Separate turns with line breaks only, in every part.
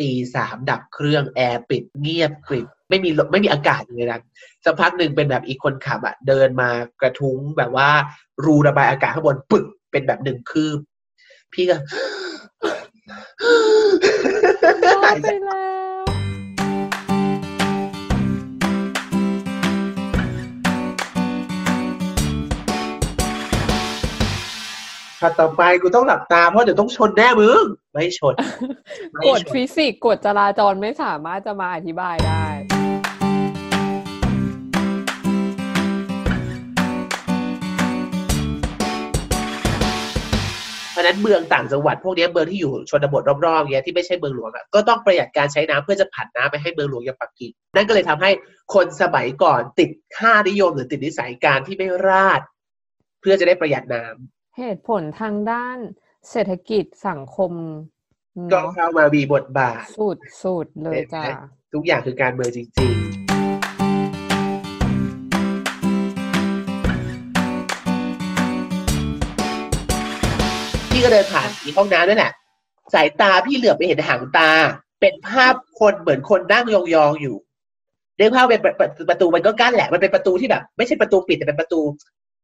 ตีสามดับเครื่องแอร์ปิดเงียบกริบไม่มีไม่มีอากาศเลยนะสักพักหนึ่งเป็นแบบอีกคนขับอะเดินมากระทุ้งแบบว่า รูระบายอากาศข้างบนปึกเป็นแบบหนึ่งคืบ พี่ก็
ไปแล้ว
พอต่อไปกูต้องหลับตาเพราะเดี๋ยวต้องชนแน่มึงไม่ชนไม่
กฎ
ชน
ฟิสิกส์กฎจราจรไม่สามารถจะมาอธิบายได้
เพราะฉะนั้นเมืองต่างจังหวัดพวกเนี้ยเมืองที่อยู่ชนบทรอบๆเนี้ยที่ไม่ใช่เมืองหลวงอะก็ต้องประหยัดการใช้น้ำเพื่อจะผันน้ำไปให้เมืองหลวงอย่างปักกิ่งนั่นก็เลยทำให้คนสมัยก่อนติดค่านิยมหรือติดนิสัยการที่ไม่ราด เพื่อจะได้ประหยัดน้ำ
เหตุผลทางด้านเศรษฐกิจสังคม
ก็
เนาะ
เข้ามามีบทบาท
สุดสุดๆเลยจ้ะ
ทุกอย่างคือการเมืองจริงๆพี่ก็เดินผ่านอีกห้องน้ำนั่นแหละสายตาพี่เหลือบไปเห็นหางตา เป็นภาพคนเหมือนคนนั่งยองๆอยู่เรียกว่าเป็นประประประตูมันก็กั้นแหละมันเป็นประตูที่แบบ ไม่ใช่ประตูปิดแต่เป็นประตู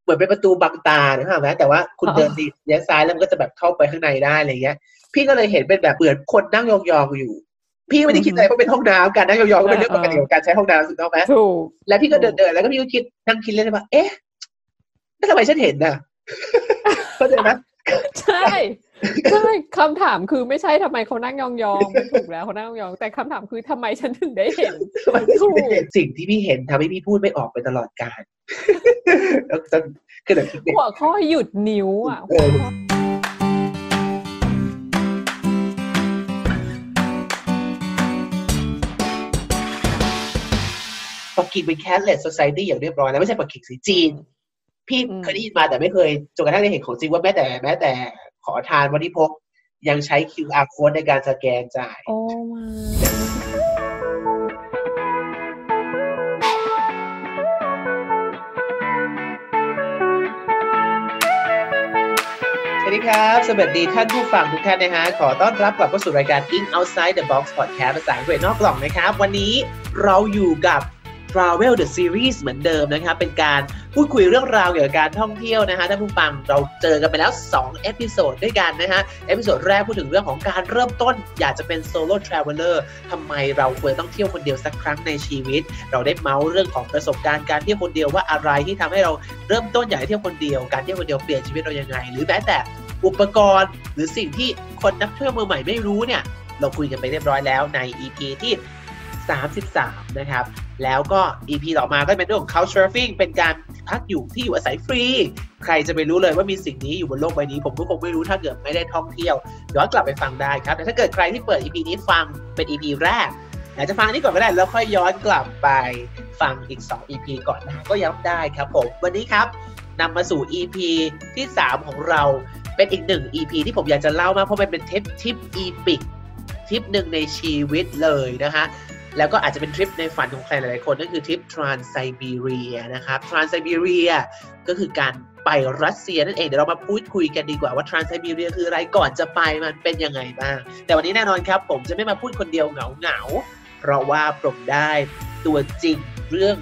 เหมือนเป็นประตูบังตานะครับไหมแต่ว่าคุณเดินดีเลี้ยวซ้ายแล้วมันก็จะแบบเข้าไปข้างในได้อะไรเงี้ย พี่ก็เลยเห็นเป็นแบบเหมือนคนนั่งยองๆอยู่ พี่ไม่ได้คิดอะไรเพราะเป็นห้องน้ำการนั่งยองๆก็เป็นเรื่องปกติของการใช้ห้องน้ำถูกต้องไหม
ถูก
แล้วพี่ก็เดินเดินๆแล้วก็พี่ก็คิดนั่งคิดเล่นๆว่าเอ๊ะแล้วทำไมฉันเห็นน่ะเข้าใจไหม
ใช่ ใช่คำถามคือไม่ใช่ทำไมเขานั่งยองๆมันถูกแล้วเขานั่งยองๆแต่คำถามคือทำไมฉันถึงได้เห็น
ทำไมฉันไม่เห็นสิ่งที่พี่เห็นทำให้พี่พูดไม่ออกไปตลอดกาลแล้วจะคือแบบคิดเนี่ย
หัวข้อหยุดนิ้วอะ
เออปักกิ่งเป็น cashless society อย่างเรียบร้อยแล้วไม่ใช่ปักกิ่งสีจีน พี่เคยได้ยินมาแต่ไม่เคยจนกระทั่งได้เห็นของจริงว่าแม้แต่แม้แต่ ขอทานวันที่พกยังใช้ QR code ในการสแกนจ่าย
โอ้มา
สวัสดีครับ สวัสดีท่านผู้ฟังทุกท่านนะฮะ ขอต้อนรับกลับเข้าสู่รายการ English Outside the Box Podcast ภาษาอังกฤษนอกกล่องนะครับ วันนี้เราอยู่กับ Travel the Series เหมือนเดิมนะครับ เป็นการพูดคุยเรื่องราวเกี่ยวกับการท่องเที่ยวนะฮะท่านผู้ฟังเราเจอกันไปแล้ว2 episode ด้วยกันนะฮะ episode แรกพูดถึงเรื่องของการเริ่มต้น อยากจะเป็น Solo Traveler ทำไมเราควรต้องเที่ยวคนเดียวสักครั้งในชีวิต เราได้เม้าท์เรื่องของประสบการณ์การเที่ยวคนเดียวว่าอะไรที่ทำให้เราเริ่มต้นอยากเที่ยวคนเดียว การเที่ยวคนเดียวเปลี่ยนชีวิตเรายังไง หรือแม้แต่อุปกรณ์ หรือสิ่งที่คนนักเที่ยวมือใหม่ไม่รู้เนี่ยเราคุยกันไปเรียบร้อยแล้วใน EP ที่ 33 นะครับ แล้วก็ EP ต่อมาก็เป็นเรื่องของ Couchsurfing เป็นการพักอยู่ที่อยู่อาศัยฟรี ใครจะไปรู้เลยว่ามีสิ่งนี้อยู่บนโลกใบนี้ ผมก็คงไม่รู้ถ้าเกิดไม่ได้ท่องเที่ยวย้อนกลับไปฟังได้ครับ แต่ถ้าเกิดใครที่เปิด EP นี้ฟังเป็น EP แรกอยากจะฟังอันนี้ก่อนก็ได้แล้วค่อยย้อนกลับไปฟังอีก 2 EP ก่อนนะก็ย้ำได้ครับผม วันนี้ครับนำมาสู่ EP ที่ 3 ของเราเป็นอีกหนึ่ง EP ที่ผมอยากจะเล่ามากเพราะมันเป็นทริปทริป epic ทริปหนึ่งในชีวิตเลยนะคะ แล้วก็อาจจะเป็นทริปในฝันของใครหลายๆคนนั่นคือทริปทรานไซบีเรียนะครับทรานไซบีเรียก็คือการไปรัสเซียนั่นเองเดี๋ยวเรามาพูดคุยกันดีกว่าว่าทรานไซบีเรียคืออะไรก่อนจะไปมันเป็นยังไงบ้าง แต่วันนี้แน่นอนครับ ผมจะไม่มาพูดคนเดียวเหงาๆเพราะว่าผมได้ตัวจริงเรื่อง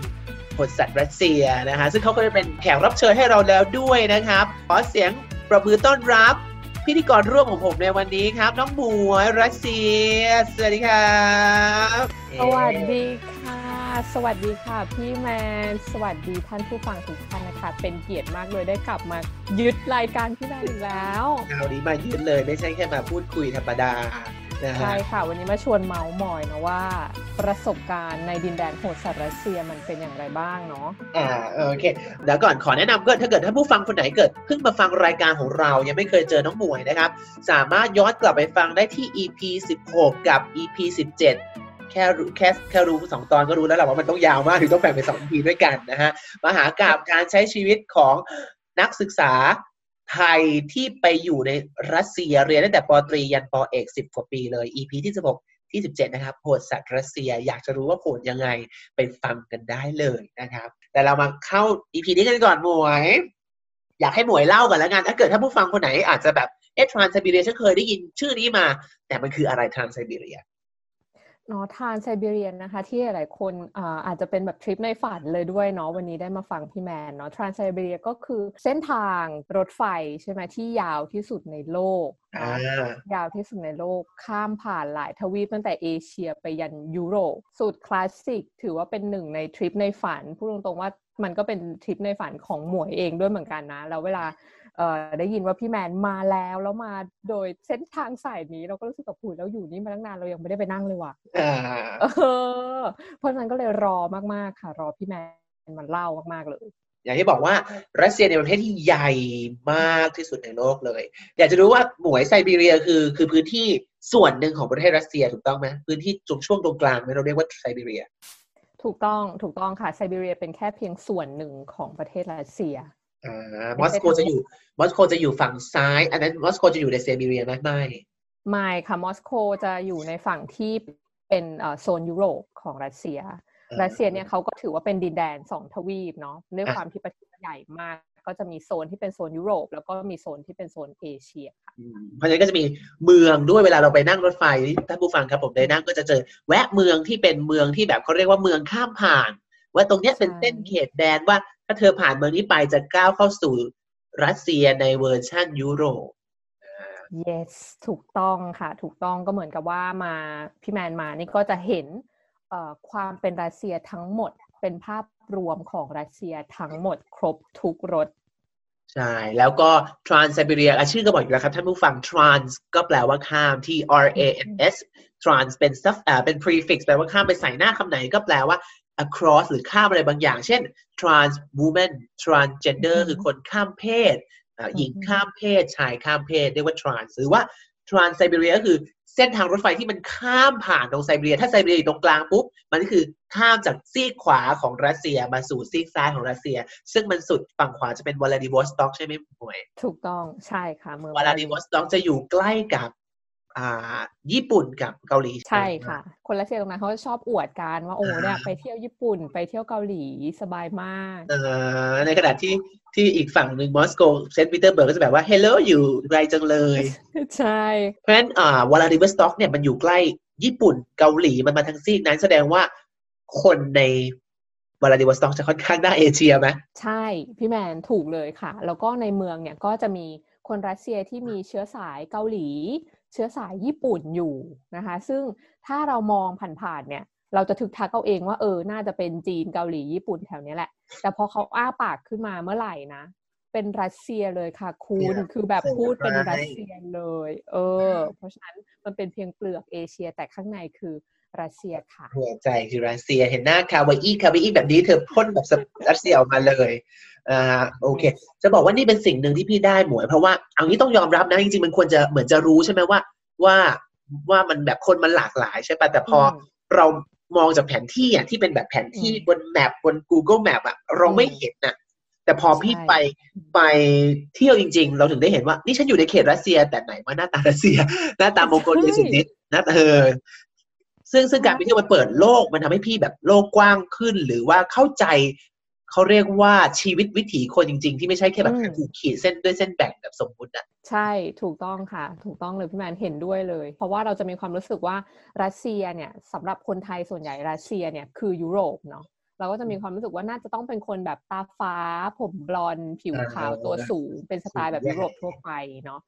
บทสัตว์รัสเซียนะฮะซึ่งเขาก็จะเป็นแขกรับเชิญให้เราแล้วด้วยนะครับขอเสียงประมือต้อนรับ พิธีกรร่วมของผมในวันนี้ครับ น้องหมวยรัสเซีย สวัสดีครับ
สวัสดีค่ะ สวัสดีค่ะ พี่แมน สวัสดีท่านผู้ฟังทุกท่านนะคะ เป็นเกียรติมากเลยได้กลับมายึดรายการพี่แมนอีกแล้ว
คราวนี้มายืนเลยไม่ใช่แค่มาพูดคุยธรรมดา นะ
ใช่
ฮะ
ค่ะ วันนี้มาชวนเมาส์มอยนะว่า ประสบการณ์ในดินแดนโหดสัตว์รัสเซียมันเป็นอย่างไรบ้างเนาะ
อ่าโอเคเดี๋ยวก่อนขอแนะนำก่อนถ้าเกิดท่านผู้ฟังคนไหนเกิดเพิ่งมาฟังรายการของเรายังไม่เคยเจอน้องหมวยนะครับ สามารถย้อนกลับไปฟังได้ที่ EP 16 กับ EP 17แค่รู้แค่แค่รู้สองตอนก็รู้แล้วแหละว่ามันต้องยาวมากถึงต้องแบ่งเป็นสอง EP ด้วยกันนะฮะมหากาบการใช้ชีวิตของนักศึกษา ไทยที่ไปอยู่ในรัสเซียเรียนตั้งแต่ปตรียันปอเอก10กว่าปีเลย EP ที่ 16 ที่ 17 นะครับโหดสัตว์รัสเซียอยากจะรู้ว่าโหดยังไงไปฟังกันได้เลยนะครับ แต่เรามาเข้า EP นี้กันก่อนหมวย อยากให้หมวยเล่าก่อนแล้วกันถ้าเกิดถ้าผู้ฟังคนไหนอาจจะแบบเอ๊ะทรานไซบีเรียฉันเคยได้ยินชื่อนี้มา แต่มันคืออะไรทรานไซบีเรีย
เนาะทานไซบีเรียนนะคะ ที่หลายคนอาอาจจะเป็นแบบทริปในฝันเลยด้วยเนาะวันนี้ได้มาฟังพี่แมนเนาะทรานไซบีเรียก็คือเส้นทางรถไฟใช่ไหมที่ยาวที่สุดในโลก
อ่า
ยาวที่สุดในโลกข้ามผ่านหลายทวีปตั้งแต่เอเชียไปยันยุโรปสุดคลาสสิก ถือว่าเป็นหนึ่งในทริปในฝันพูดตรงๆว่ามันก็เป็นทริปในฝันของหมวยเองด้วยเหมือนกันนะ แล้วเวลาเอ่อ ได้ยินว่าพี่แมนมาแล้วแล้วมาโดยเส้นทางสายนี้เราก็รู้สึกกับปุ๋ยแล้วอยู่นี่มาตั้งนานเรายังไม่ได้ไปนั่งเลยว่ะ
อ่า
เออเพราะฉะนั้นก็เลยรอมากๆค่ะ รอพี่แมนมันเล่ามากๆเลย
อย่างที่บอกว่ารัสเซียในยเป็นประเทศที่ใหญ่มากที่สุดในโลกเลย อยากจะรู้ว่าหมวยไซบีเรียคือ คือพื้นที่ส่วนหนึ่งของประเทศรัสเซียถูกต้องไหมพื้นที่ตรงช่วงตรงกลางไหมเราเรียกว่าไซบีเรีย
ถูกต้องถูกต้องค่ะไซบีเรียเป็นแค่เพียงส่วนหนึ่งของประเทศรัสเซีย
อ่า มอสโกจะอยู่มอสโกจะอยู่ฝั่งซ้าย อันนั้นมอสโกจะอยู่ในไซบีเรียไหมไม่
ไม่ค่ะมอสโกจะอยู่ในฝั่งที่เป็นเอ่อโซนยุโรปของรัสเซีย รัสเซียเนี่ยเขาก็ถือว่าเป็นดินแดนสองทวีปเนาะด้วยความที่ประเทศใหญ่มาก ก็จะมีโซนที่เป็นโซนยุโรป แล้วก็มีโซนที่เป็นโซนเอเชียค่ะ
อืมเพราะฉะนั้นก็จะมีเมืองด้วยเวลาเราไปนั่งรถไฟท่านผู้ฟังครับผมได้นั่งก็จะเจอแวะเมืองที่เป็นเมืองที่แบบเขาเรียกว่าเมืองข้ามผ่าน ว่าตรงเนี้ยเป็นเส้นเขตแดนว่าถ้าเธอผ่านเมืองนี้ไปจะก้าวเข้าสู่รัสเซียในเวอร์ชั่นยุโรป
yes ถูกต้องค่ะ ถูกต้องก็เหมือนกับว่ามาพี่แมนมานี่ก็จะเห็นเอ่อความเป็นรัสเซียทั้งหมดเป็นภาพรวมของรัสเซียทั้งหมดครบทุกรส
ใช่ แล้วก็ Trans Siberia อะชื่อก็บอกอยู่แล้วครับ ท่านผู้ฟัง Trans ก็แปลว่าข้าม T R A N S Trans เป็น sub อ่าเป็น prefix แปลว่าข้ามไปใส่หน้าคำไหนก็แปลว่า across หรือข้ามอะไรบางอย่าง เช่น trans woman transgender คือคนข้ามเพศอ่าหญิงข้ามเพศ ชายข้ามเพศ เรียกว่า trans หรือว่า trans Siberia ก็คือเส้นทางรถไฟที่มันข้ามผ่านตรงไซบีเรีย ถ้าไซบีเรียอยู่ตรงกลางปุ๊บ มันก็คือข้ามจากซีกขวาของรัสเซียมาสู่ซีกซ้ายของรัสเซีย ซึ่งมันสุดฝั่งขวาจะเป็นวลาดิวอสต็อกใช่ไหมหมวย
ถูกต้องใช่ค่ะ เมือง
วลาดิวอสต็อกจะอยู่ใกล้กับอ่า ญี่ปุ่นกับเกาหลี
ใช่ค่ะ คนรัสเซียตรงนั้นเขาจะชอบอวดกันว่าโอ้เนี่ยไปเที่ยวญี่ปุ่นไปเที่ยวเกาหลีสบายมาก
เอ่อในขณะที่ที่อีกฝั่งหนึ่งมอสโกเซนต์ปีเตอร์เบิร์กก็จะแบบว่า hello อยู่ไกลจังเลย
ใช่
เพราะฉะนั้นอ่าวลาดิวอสต็อกเนี่ยมันอยู่ใกล้ญี่ปุ่นเกาหลีมันมาทางซีกนั้นแสดงว่าคนในวลาดิวอสต็อกจะค่อนข้างหน้าเอเชียไหม
ใช่ พี่แมนถูกเลยค่ะ แล้วก็ในเมืองเนี่ยก็จะมีคนรัสเซียที่มีเชื้อสายเกาหลี เชื้อสายญี่ปุ่นอยู่นะคะ ซึ่งถ้าเรามองผ่านๆเนี่ยเราจะทึกทักเอาเองว่าเออ น่าจะเป็นจีนเกาหลีญี่ปุ่นแถวเนี้ยแหละ แต่พอเขาอ้าปากขึ้นมาเมื่อไหร่นะ เป็นรัสเซียเลยค่ะคุณคือแบบพูดเป็นรัสเซียเลย เออ เพราะฉะนั้นมันเป็นเพียงเปลือกเอเชียแต่ข้างในคือ รัสเซียค่ะ
หัวใจคือรัสเซียเห็นหน้าคาวาอี้คาวาอี้แบบนี้เธอพ่นแบบรัสเซียออกมาเลยอ่าโอเค จะบอกว่านี่เป็นสิ่งหนึ่งที่พี่ได้หมวย เพราะว่าเอางี้ต้องยอมรับนะจริงๆมันควรจะเหมือนจะรู้ใช่ไหมว่า ว่าว่ามันแบบคนมันหลากหลายใช่ปะแต่พออ
ม
เรามองจากแผนที่อะที่เป็นแบบแผนที่บนแมปบน Google Map อะเราไม่เห็นน่ะ แต่พอพี่
ใช่
ไปไปเที่ยวจริง ๆ เราถึงได้เห็นว่า นี่ฉันอยู่ในเขตรัสเซีย แต่ไหนว่าหน้าตารัสเซีย หน้าตามองโกเลียสุดนิดหน้าตาเออ ซึ่งซึ่งการไปเที่ยวมันเปิดโลกมันทำให้พี่แบบโลกกว้างขึ้น หรือว่าเข้าใจเขาเรียกว่าชีวิตวิถีคนจริง ๆ ที่ไม่ใช่แค่แบบ
อืม
ถูกขีดเส้นด้วยเส้นแบ่งแบบสมมุติอะ
ใช่ถูกต้องค่ะ ถูกต้องเลยพี่แมนเห็นด้วยเลย เพราะว่าเราจะมีความรู้สึกว่ารัสเซียเนี่ยสำหรับคนไทยส่วนใหญ่รัสเซียเนี่ยคือยุโรปเนาะเราก็จะมีความรู้สึกว่าน่าจะต้องเป็นคนแบบตาฟ้า ผมบลอนด์ผิวขาว
อ่า
ตัวสูง เป็นสไตล์แบบ
สุดยอด
ยุโรปทั่วไปเนาะ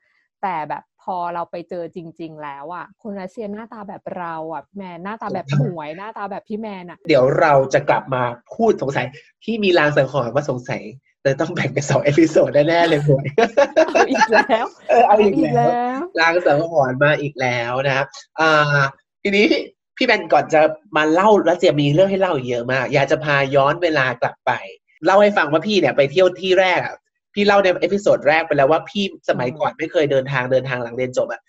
แต่แบบพอเราไปเจอจริง ๆ แล้วอะ คนรัสเซียหน้าตาแบบเราอะพี่แมนหน้าตาแบบหมวยหน้าตาแบบพี่แมนอะ
เดี๋ยวเราจะกลับมาพูดสงสัยที่มีรางสังหรณ์ว่าสงสัยเราต้องแบ่งเป็นสอง episode แน่ๆเลยหมวย
เอาอีกแล้ว
เออเอาอีก
อีก
แล้ว
แล้ว
ลางสังหรณ์มาอีกแล้วนะครับอ่าทีนี้พี่แบนก่อนจะมาเล่ารัสเซียมีเรื่องให้เล่าอีกเยอะมาก อยากจะพาย้อนเวลากลับไป เล่าให้ฟังว่าพี่เนี่ยไปเที่ยวที่แรกอะ พี่เล่าใน episode แรกไปแล้วว่าพี่สมัยก่อนไม่เคยเดินทางเดินทางหลังเรียนจบอะ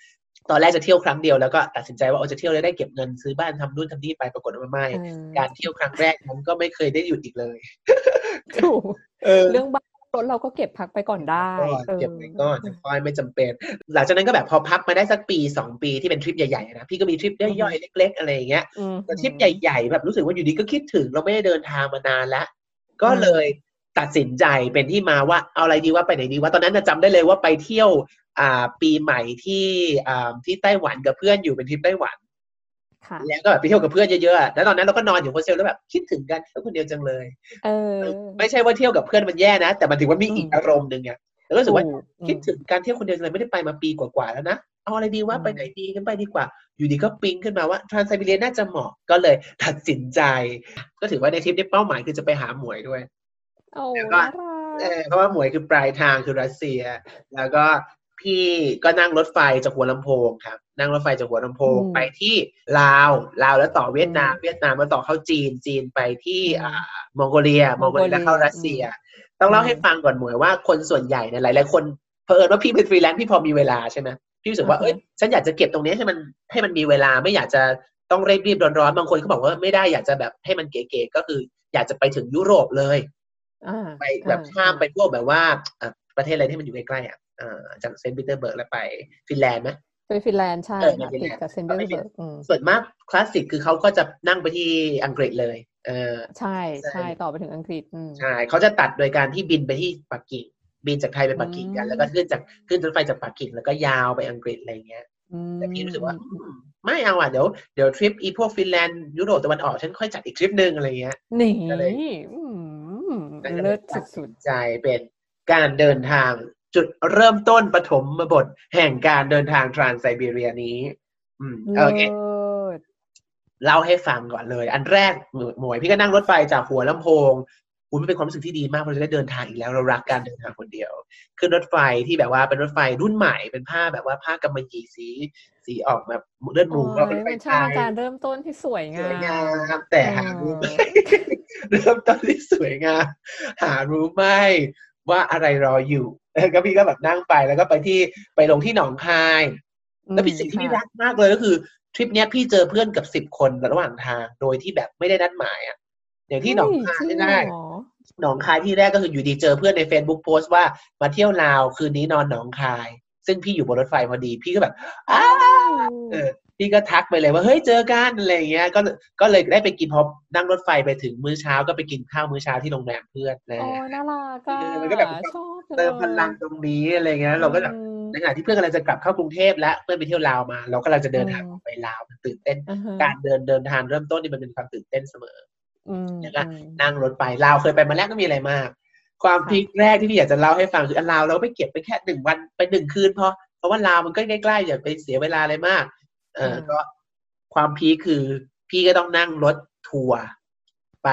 ตอนแรกจะเที่ยวครั้งเดียวแล้วก็ตัดสินใจว่าเอาจะเที่ยวแล้วได้เก็บเงินซื้อบ้านทำนู่นทำนี่ไปปรากฏว่าไม่
เออ
การเที่ยวครั้งแรกนั้นก็ไม่เคยได้หยุดอีกเลย
ถูก
เออ
เรื่องบ้านรถเราก็เก็บพักไปก่อนได้
ก่อนเก็บไว้ก่อน
เออ
ค่อยไม่จำเป็น หลังจากนั้นก็แบบพอพักมาได้สักปีสองปีที่เป็นทริปใหญ่ๆนะพี่ก็มีทริปย่อยๆเล็ก ๆ อะไรอย่างเงี้ย
อืม
แต่ทริปใหญ่ ๆ แบบรู้สึกว่าอยู่ดีก็คิดถึงเราไม่ได้เดินทางมานานแล้วก็เลย ตัดสินใจเป็นที่มาว่าเอาอะไรดีว่าไปไหนดีว่าตอนนั้นนะจำได้เลยว่าไปเที่ยวอ่าปีใหม่ที่อ่าที่ไต้หวันกับเพื่อนอยู่เป็นทริปไต้หวัน
ค่ะ
แล้วก็แบบไปเที่ยวกับเพื่อนเยอะๆอะแล้วตอนนั้นเราก็นอนอยู่โฮสเทลแล้วแบบคิดถึงการเที่ยวคนเดียวจังเลย
เออ
ไม่ใช่ว่าเที่ยวกับเพื่อนมันแย่นะ แต่มันถือว่ามีอีก
อืม
อารมณ์หนึ่งอะแล้วก็รู้สึกว่า
ถูกอืม
คิดถึงการเที่ยวคนเดียวจังเลยไม่ได้ไปมาปีกว่าๆแล้วนะ เอาอะไรดีว่า
อืม
ไปไหนดีกันไปดีกว่า อยู่ดีก็ปิ๊งขึ้นมาว่าทรานไซบีเรียน่าจะเหมาะ ก็เลยตัดสินใจ ก็ถือว่าในทริปนี้เป้าหมายคือจะไปหาหมวยด้วย
โอ้
แล้วก็
น่ารั
เอกอเพราะว่าหมวยคือปลายทางคือรัสเซีย แล้วก็พี่ก็นั่งรถไฟจากหัวลำโพงครับ นั่งรถไฟจากหัวลำโพงไปที่ลาว ลาวแล้วต่อเวียดนาม เวียดนามมาต่อเข้าจีน จีนไปที่อ่ามองโกเลีย มองโกเลียแล้วเข้ารัสเซีย ต้องเล่าให้ฟังก่อนหมวยว่าคนส่วนใหญ่เนี่ยหลายๆคนเผอิญว่าพี่เป็นฟรีแลนซ์พี่พอมีเวลาใช่ไหมพี่รู้สึกว่าเอ้ยฉันอยากจะเก็บตรงนี้ให้มันให้มันมีเวลาไม่อยากจะต้องเร่งรีบร้อนๆบางคนเขาบอกว่าไม่ได้อยากจะแบบให้มันเก๋ๆก็คือ อยากจะไปถึงยุโรปเลย
อ่า
ไปแบบ
อ่
ข้ามไปพวกแบบว่าอะประเทศอะไรที่มันอยู่ใกล้ๆอะอ่าจากเซนต์ปีเตอร์เบิร์กแล้วไปฟินแลนด์ไหม
ไปฟินแลนด์ใช่
เออไป
ค่ะ
ฟินแล
ติดกับเซนต์ปีเตอร์เบิร์กอืม
ส่วนมากคลาสสิกคือเขาก็จะนั่งไปที่อังกฤษเลยเออ
ใช่
ใช่
ใช่ต่อไปถึงอังกฤษอืม
ใช่เขาจะตัดโดยการที่บินไปที่ปักกิ่งบินจากไทยไปปักกิ่งกัน
อืม
แล้วก็ขึ้นจากขึ้นรถไฟจากปักกิ่งแล้วก็ยาวไปอังกฤษอะไรเงี้ย
อืม
แต่พี่รู้สึกว่าอืมไม่เอาอะเดี๋ยวเดี๋ยวทริปอีพวกฟินแลนด์ยุโรปตะวันออกฉันค่อยจัดอีกทริปหนึ่งอะไรเงี้ย
นี่
ก็เลย
อืม
ก็เลย
เลิศ
ตัด
สุ
สิ
ด
นใจเป็นการเดินทางจุดเริ่มต้นปฐมบทแห่งการเดินทางทรานไซบีเรียนี้ อืม
ๆ
โอเค
เลิศ
เล่าให้ฟังก่อนเลย อันแรกหมหมวยพี่ก็นั่งรถไฟจากหัวลำโพงอุ้ยมันเป็นความรู้สึกที่ดีมากเพราะเราจะได้เดินทางอีกแล้วเรารักการเดินทางคนเดียว ขึ้นรถไฟที่แบบว่าเป็นรถไฟรุ่นใหม่เป็นผ้าแบบว่าผ้ากำมะหยี่สี สีออกแบบเลือดหมู
โอ้
ก็เป็น
ย
ไฟ
มัน
ไท
ช่าง
ย
การเริ่มต้นที่สวย
ส
งา
วยงาม
ม
แต่หารู้ไหมเริ่มต้นที่สวยงามหารู้ไหมว่าอะไรรออยู่แล้วก็พี่ก็แบบนั่งไปแล้วก็ไปที่ไปลงที่หนองคาย แล้วพี่สิ่งที่พี่รักมากเลยก็คือทริปเนี้ยพี่เจอเพื่อนกับสิบคนระหว่างทาง โดยที่แบบไม่ได้นัดหมายอะอย่างที่หนองคาย
เฮ้ยจริ
ที่
ง
ได้
เหรอ
หนองคายที่แรกก็คืออยู่ดีเจอเพื่อนใน Facebook โพสต์ว่ามาเที่ยวลาวคืนนี้นอนหนองคาย ซึ่งพี่อยู่บนรถไฟพอดี พี่ก็แบบอ้าเออพี่ก็ทักไปเลยว่าเฮ้ยเจอกันอะไรอย่างเงี้ย ก็ก็เลยได้ไปกินพอนั่งรถไฟไปถึงมื้อเช้าก็ไปกินข้าวมื้อเช้าที่โรงแรมเพื่อนนะ
โอ้ยน่ารักอะ
เออมันก็แบบ
ชอบจัง
เติมพลัง
ย
ตรงนี้อะไรเงี้ย เราก็แบบ
อืม
ในขณะที่เพื่อนกำลังจะกลับเข้ากรุงเทพและเพื่อนไปเที่ยวลาวมา เรากำลังจะเดินทาง
อืม
ออกไปลาวมันตื่นเต้น
อ่าฮะ
การเดินเดินทางเริ่มต้นนี่มันเป็นความตื่นเต้นเสมอ
อืม
แล้วก็
อืม
นั่งรถไปลาวเคยไปมาแล้วก็มีอะไรมาก ความ
ค่ะ
พีคแรกที่พี่อยากจะเล่าให้ฟังคืออันลาวเราก็ไปเก็บไปแค่หนึ่งวันไปหนึ่งคืนพอเพราะว่าลาวมันก็ใกล้ๆอย่าไปเสียเวลาอะไรมาก เออก็ความพีคคือ พี่ก็ต้องนั่งรถทัวร์ไป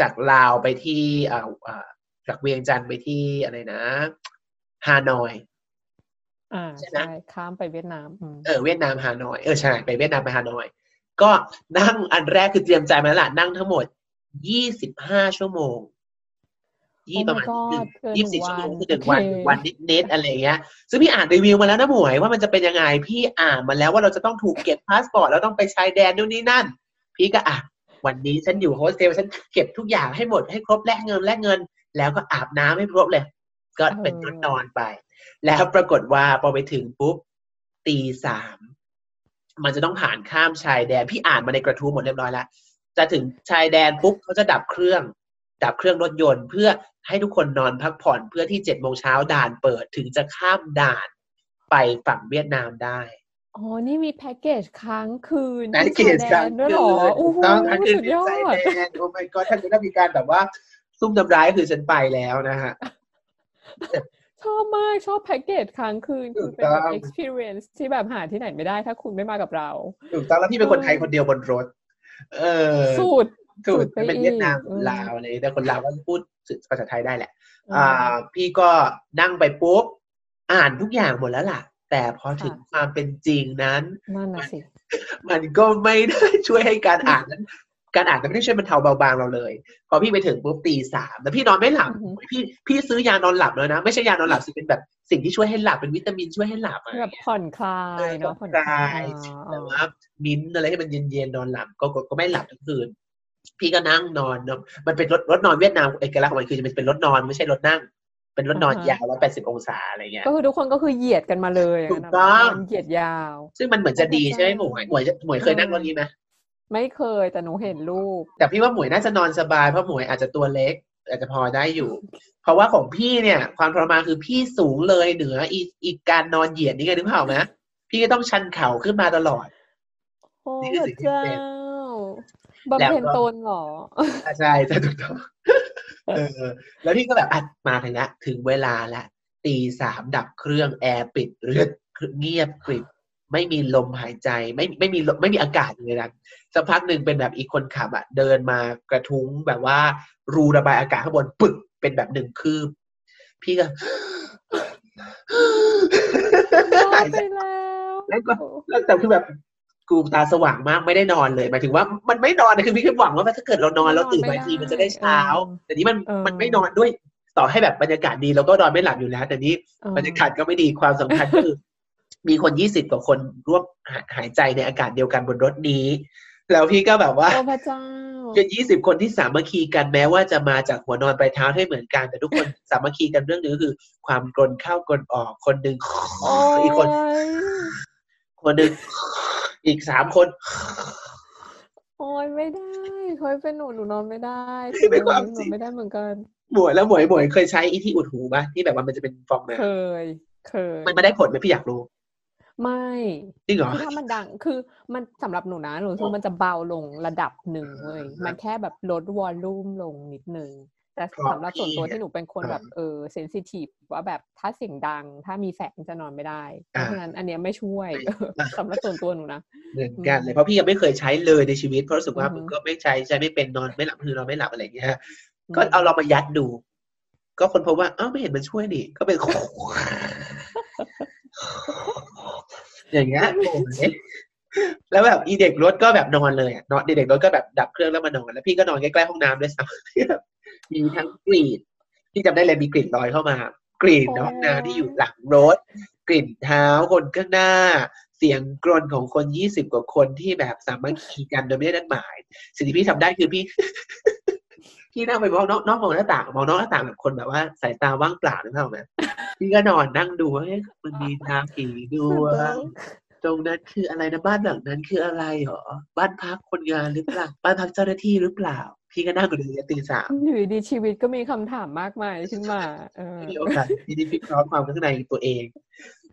จากลาวไปที่อ่าอ่าจากเวียงจันทร์ไปที่อะไรนะฮานอย
อ่า
ใช่ไหม
ใช่ข้ามไปเวียดนามอืม
เออเวียดนามฮานอยเออใช่ไปเวียดนามไปฮานอย ก็นั่งอันแรกคือเตรียมใจมาแล้วล่ะนั่งทั้งหมดยี่สิบห้าชั่วโมง ยี่ประมาณ
โอ้ my
หนึ่ง
god เกิน
ยี่สิบ
หนึ่ง
ชั่วโมง
วัน
คือหนึ่งวัน
โอเค
หนึ่งวันนิดๆอะไรอย่างเงี้ย ซึ่งพี่อ่านรีวิวมาแล้วนะหมวยว่ามันจะเป็นยังไงพี่อ่านมาแล้วว่าเราจะต้องถูกเก็บพาสปอร์ตแล้วต้องไปชายแดนนู่นนี่นั่น พี่ก็อะวันนี้ฉันอยู่โฮสเทลฉันเก็บทุกอย่างให้หมดให้ครบแลกเงินแลกเงิน แล้วก็อาบน้ำให้ครบเลย ก็เป็นชุดนอนไป แล้วปรากฏว่าพอไปถึงปุ๊บตีสามมันจะต้องผ่านข้ามชายแดน พี่อ่านมาในกระทู้หมดเรียบร้อยแล้วจะถึงชายแดนปุ๊บเขาจะดับเครื่อง ดับเครื่องรถยนต์ เพื่อให้ทุกคนนอนพักผ่อนเพื่อที่เจ็ดโมงเช้าด่านเปิดถึงจะข้ามด่านไปฝั่งเวียดนามได้
อ๋อ นี่มีแพ็กเกจค้างคืน
แพ็ก
ที่
เกจ
ชายแดนด้วยเหรอ
คืน
โอ้โห
ต้องทั้งคืน
สุดยอ
ชาย
ด
แดนโอ้ my god ถ้าจะได้มีการแบบว่าซุ่มทำร้ายคือฉันไปแล้วนะฮะ
ชอบมาก ชอบแพ็กเกจค้างคืน
ถู
คือกเป็นแบบ
ต้อง
experience ที่แบบหาที่ไหนไม่ได้ถ้าคุณไม่มากับเรา
ถูกต้องแล้วพี่เป็นคนไทยคนเดียวบนรถ เออ
สุด
ถู
สุ
ก
ดไป
เป็น
อีก
เวียดนาม
อืม
ลาวอะไรแต่คนลาวก็พูดภาษาไทยได้แหละ
อ่า
อ่าพี่ก็นั่งไปปุ๊บอ่านทุกอย่างหมดแล้วล่ะ แต่พอถึง
ค่ะ
ความเป็นจริงนั้น
นั่นน่ะสิ
มันก็ไม่ได้ช่วยให้การอ่านนั้น การอ่านก็ไม่ได้ช่วยบรรเทาเบาบางเราเลย พอพี่ไปถึงปุ๊บตีสามแล้วพี่นอนไม่หลับ
อือหือ
พี่พี่ซื้อยานอนหลับเลยนะ ไม่ใช่ยานอนหลับสิเป็นแบบสิ่งที่ช่วยให้หลับเป็นวิตามินช่วยให้หลับอะไร
แบบผ่อนคลา
เอยอ
เนาะ
ผ่อนคลาย
อ่า
แต่
อ่า
ว่ามิ้นท์อะไรให้มันเย็นๆนอนหลับก็ก็ก็ไม่หลับทั้งคืน พี่ก็นั่งนอนเนอะมันเป็นรถรถนอนเวียดนามเอกลักษณ์ของมันคือจะเป็นรถนอนไม่ใช่รถนั่ง เป็นรถนอนยาวร้อยแปดสิบองศาอะไรเงี้ย
ก็คือทุกคนก็คือเหยียดกันมาเลยะ
ถูกต้อง
นนเหยียดยาว
ซึ่งมันเหมือนจะดี
เข้าใจ
ใช่ไหมหมวยหมวยจะหมวยเคยนั่งรถนี้ไหม
ไม่เคยแต่หนูเห็นรูป
แต่พี่ว่าหมวยน่าจะนอนสบายเพราะหมวยอาจจะตัวเล็ก อาจจะพอได้อยู่ เพราะว่าของพี่เนี่ย ความทรมานคือพี่สูงเลยเหนืออีอีกการนอนเหยียดนี่ไงนึกภาพไหมพี่ก็ต้องชันเข่าขึ้นมาตลอด
โอ้
นี่
พ
คือ
ระ
สิ่งที่
เจ้า
เป็น
บำเพ็ญตนเหรอ
อะใช่ใช่ถูกต้องเออ แล้วพี่ก็แบบอะมาถึงละถึงเวลาละตีสามดับเครื่องแอร์ปิดเรือนเงียบกริบไม่มีลมหายใจไม่ไม่มีลมไม่มีอากาศเลยนะสักพักหนึ่งเป็นแบบอีกคนขับอะเดินมากระทุ้งแบบว่า รูระบายอากาศข้างบนปึกเป็นแบบหนึ่งคืบ พี่ก็
รอดไปแล้ว
แล้วก็แล้วแต่คือแบบ กูตาสว่างมากไม่ได้นอนเลยหมายถึงว่ามันไม่นอนนะคือพี่แค่หวังว่าถ้าเกิดเรานอนเราตื่นมาอีกทีมันจะได้เช้า แต่นี้มันมันไม่นอนด้วยต่อให้แบบบรรยากาศดีเราก็นอนไม่หลับอยู่แล้ว แต่นี้
เออบ
รรยากาศก็ไม่ดีความสำคัญก็คือมีคนยี่สิบกว่าคนร่วมหาหายใจในอากาศเดียวกันบนรถนี้ แล้วพี่ก็แบบว่า
โอ้พระเจ้า
เป็นยี่สิบคนที่สามัคคีกันแม้ว่าจะมาจากหัวนอนปลายเท้าให้เหมือนกัน แต่ทุกคนสามัคคีกันเรื่องหนึงก็คือ ความกลนเข้ากลนออกคนหนึ่ง
โอ้
อีกคน
ย
คนหนึ่ง อีกสามคน
โอ้ยไม่ได้เคยเป็นหนูหนูนอนไม่ได้
นี่เป็นความ
ห
จริ
นู
ง
ไม่ได้เหมือนกัน
หมวยแล้วหมวยหมวยเคยใช้อีที่อุดหูป่ะที่แบบว่ามันจะเป็นฟองน้
เคย เคยำ
มันไม่ได้ผลไหมพี่อยากรู้
ไม่
จริงเหรอ
คือถ้ามันดังคือมันสำหรับหนูนะหนูรู้สึกว่ามันจะเบาลงระดับหนึ่งเว้ยมันแค่แบบลดวอลลุ่มลงนิดนึง แต่
เพราะ
สำหรับส่วนตัว
พี่
ที่หนูเป็นคน
อ่า
แบบเออเซนซิทีฟว่าแบบถ้าเสียงดัง ถ้ามีแสงจะนอนไม่ได้เพ
อ่า
ราะฉะนั้นอันเนี้ยไม่ช่วย
ไม่อ่า
สำหรับส่วนตัวหนูนะ
เหมือนกันเลยเพราะพี่ยังไม่เคยใช้เลยในชีวิตเพราะรู้สึกว่า
อือฮึ
มึงก็ไม่ใช้ใช้ไม่เป็นนอนไม่หลับคือนอนไม่หลับอะไรอย่างเงี้ย
อืม
ก็เอาเรามายัดดู ก็คนพบว่าอ้าวไม่เห็นมันช่วยนี่ก็เป็นอย่างเงี้ยโอ้ย แล้วแบบอีเด็กรถก็แบบนอนเลยอะนอนเด็กรถก็แบบดับเครื่องแล้วมานอนแล้วพี่ก็นอนใกล้ๆห้องน้ำด้วยซ้ำที่แบบมีทั้งกลิ่นที่จำได้เลยมีกลิ่นลอยเข้ามา กลิ่นในห้องน้ำที่อยู่หลังรถ กลิ่นเท้าคนข้างหน้า เสียงกรนของคนยี่สิบกว่าคนที่แบบสามัคคีกันโดยไม่ได้นัดหมาย สิ่งที่พี่ทำได้คือพี่พี่นั่งไปมองนอกนอกมองหน้าต่างมองนอกหน้าต่างแบบคนแบบว่าสายตาว่างเปล่านึกภาพออกไหมพี่ก็นอนนั่งดูว่าเอ๊ะมันมีทางผีดวง ตรงนั้นคืออะไรนะบ้านหลังนั้นคืออะไรหรอ บ้านพักคนงานหรือเปล่า บ้านพักเจ้าหน้าที่หรือเปล่า พี่ก็นั่งดูถึงตีสาม
อยู่ดีๆชีวิตก็มีคำถามมากมายขึ้นมาเออ
มีโอกาสที่ได้พิเคราะห์ความข้างในตัวเอง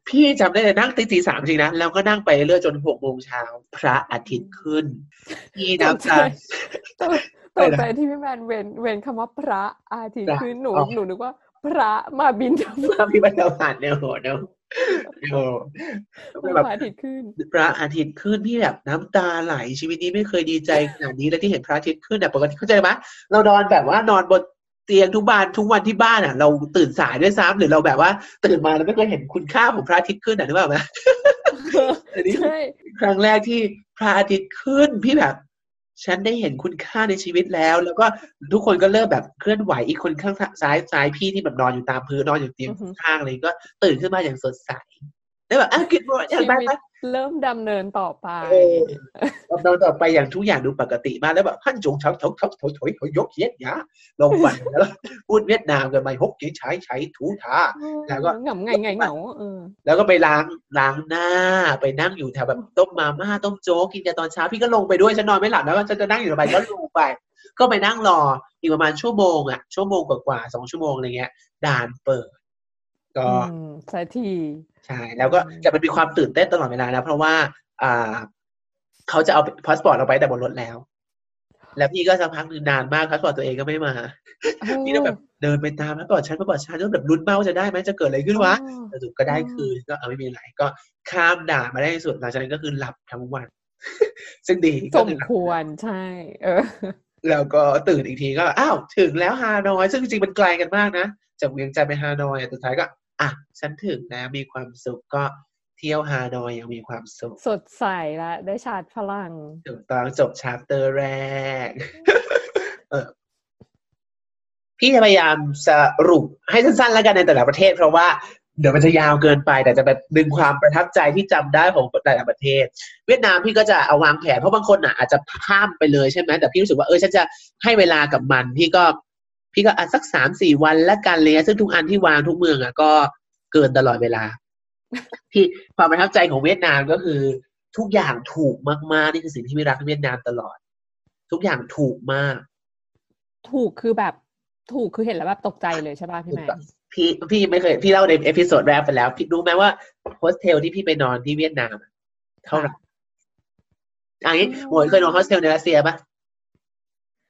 พี่จำได้เลยนั่งตีตีสามจริงนะแล้วก็นั่งไปเรื่อยจนหกโมงเช้าพระอาทิตย์ขึ้นพี่น้ำตา
ตก
อะไร
ตก
นะ
ใจที่พี่แมนเว้นเว้นคำว่าพระอาทิต
พ
ย์
ระ
คือหนู
อ๋อ
หนูนึกว่าพระมาบินทบาท
พี่บรรดาผ่านเนี่ยโหเนาะ โอ้แบบ
พระอาทิตย์ขึ้น
พระอาทิตย์ขึ้นพี่แบบน้ำตาไหลชีวิตนี้ไม่เคยดีใจขนาดนี้เลยที่เห็นพระอาทิตย์ขึ้นแต่ปกติเข้าใจไหมเรานอนแบบว่านอนบนเตียงทุกบ้านทุกวันที่บ้านอะ เราตื่นสายด้วยซ้ำหรือเราแบบว่า ตื่นมาเราไม่เคยเห็นคุณค่าของพระอาทิตย์ขึ้นอะนึกออกไหมอันนี้
ใช่
ครั้งแรกที่พระอาทิตย์ขึ้นพี่แบบ ฉันได้เห็นคุณค่าในชีวิตแล้ว แล้วก็ทุกคนก็เริ่มแบบเคลื่อนไหวอีกคนข้างซ้ายซ้ายพี่ที่แบบนอนอยู่ตามพื้นนอนอยู่เตียงข้างๆเลยก็ตื่นขึ้นมาอย่างสดใสแล้วแบบอะกินโมอ
ชี
ยากไป
วิต
ไป
เริ่มดำเนินต่อไป
เออเราต่อไปอย่างทุกอย่างดูปกติมากแล้วแบบฮั่นจงเฉาเฉาเฉาถอยถอยถอยยกเย็ดยะลงไปแล้วพูดเวียดนามกันไปฮกเจ๊ใช้ใช้ถูทาแล้วก็
เหงาไงไงเหงา
แล้วก็ไปล้างล้างหน้าไปนั่งอยู่แถวแบบต้มมาม่าต้มโจ๊กกินกันตอนเช้าพี่ก็ลงไปด้วยฉันนอนไม่หลับแล้วก็ฉันจะนั่งอยู่ทำไมก็ลงไป ก็ไปนั่งรออีกประมาณชั่วโมงอะชั่วโมงกว่าๆสองชั่วโมงอะไรเงี้ยด่านเปิด ก็
อืมสักที
ใช่แล้วก็แต่มันมีความตื่นเต้นตลอดเวลานะเพราะว่าอ่าเขาจะเอาพาสปอร์ตเราไปแต่บนรถแล้ว แล้วพี่ก็สักพักหนึ่งนานมากพาสปอร์ตตัวเองก็ไม่มาพี่ต้องแบบเดินไปตามพาสปอร์ตฉันพาสปอร์ตฉันต้องแบบลุ้นมากว่าจะได้ไหมจะเกิดอะไรขึ้นวะ
อ๋อ
สรุปก็ได้
อ๋อ
คืนก็เอาไม่มีอะไรก็ข้ามด่านมาได้ที่สุดหลังจากนั้นก็คือหลับทั้งวัน ซึ่งดี
ส
ก็
ม
คือหลับ
ควรใช่ เออ
แล้วก็ตื่นอีกทีก็อ้าวถึงแล้วฮานอย ซึ่งจริงๆมันไกลกันมากนะจากเวียงจันทร์ไปฮานอยอะสุดท้ายก็ อะฉันถึงแล้วมีความสุขก็เที่ยวฮานอยอย่างมีความสุข
สดใสละได้ชาร์จพลัง
ถูกต้องจบชาร์เตอร์แรกเออพี่จะพยายามสรุปให้สั้นๆแล้วกันในแต่ละประเทศ เพราะว่าเดี๋ยวมันจะยาวเกินไป แต่จะแบบดึงความประทับใจที่จำได้ของแต่ละประเทศ เวียดนามพี่ก็จะเอาวางแผนเพราะบางคนอะอาจจะข้ามไปเลยใช่ไหมแต่พี่รู้สึกว่าเออฉันจะให้เวลากับมันพี่ก็ พี่ก็อะสักสามสี่วันละกันเลยซึ่งทุกอันที่วางทุกเมืองอะก็เกินตลอดเวลาพี่ความประทับใจของเวียดนามก็คือ ทุกอย่างถูกมากๆนี่คือสิ่งที่พี่รักในเวียดนามตลอด ทุกอย่างถูกมาก
ถูกคือแบบถูกคือเห็นแล้วแบบตกใจเลยใช่ป่ะพี่แมน
พี่พี่ไม่เคยพี่เล่าใน episode แรกไปแล้ว พี่รู้ไหมว่าโฮสเทลที่พี่ไปนอนที่เวียดนามอะเท่าไหร่อันนี้หมวยเคยนอนโฮสเทลในรัสเซียปะ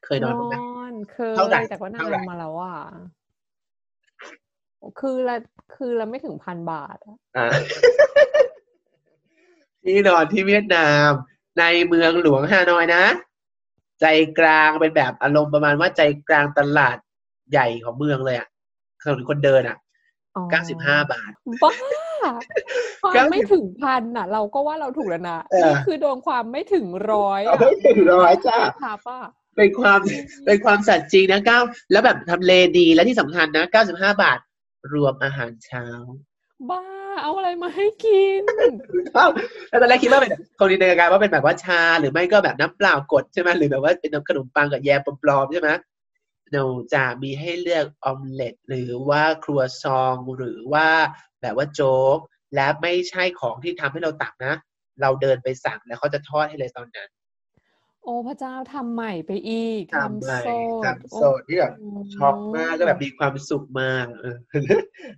เคยนอนไหม
อน เคย
เท่าไหร่
แต่ก็นา
เท่าไหร่
นมาแล้วอะคือละคือละไม่ถึงพันบาทอะ
อ่าที่นอนที่เวียดนามในเมืองหลวงฮานอยนะ ใจกลางเป็นแบบอารมณ์ประมาณว่าใจกลางตลาดใหญ่ของเมืองเลยอะถนนคนเดินอะ
อ๋อ
เก้าสิบห้าบาท
บ้าความ
เก้าสิบ
ไม่ถึงพันอะ เราก็ว่าเราถูกแล้วนะ
เออ
นี่คือโดนความไม่ถึงร้อยอะ
ไม่ถึงร้อยจ้า
ครับอะ
เป็นความเป็นความสัตย์จริงนะเก้าแล้วแบบทำเลดีและที่สำคัญนะเก้าสิบห้าบาท รวมอาหารเช้า
บ้า เอาอะไรมาให้กิน
เอ้าแล้วตอนแรกคิดว่าเป็นคนจินตนาการว่าเป็นแบบว่าชาหรือไม่ก็แบบน้ำเปล่ากดใช่ไหมหรือแบบว่าเป็นน้ำขนมปังกับแยมปลอมๆใช่ไหมเนาจะมีให้เลือกออมเล็ตหรือว่าครัวซองหรือว่าแบบว่าโจ๊กและไม่ใช่ของที่ทำให้เราตักนะ เราเดินไปสั่งแล้วเขาจะทอดให้เลยตอนนั้น
โอ้พระเจ้าทำใหม่ไปอีก
ทำใหม่
โสด
ทำโสดที่แบบ
โอ้
ช็อกมากก็แบบมีความสุขมากเออ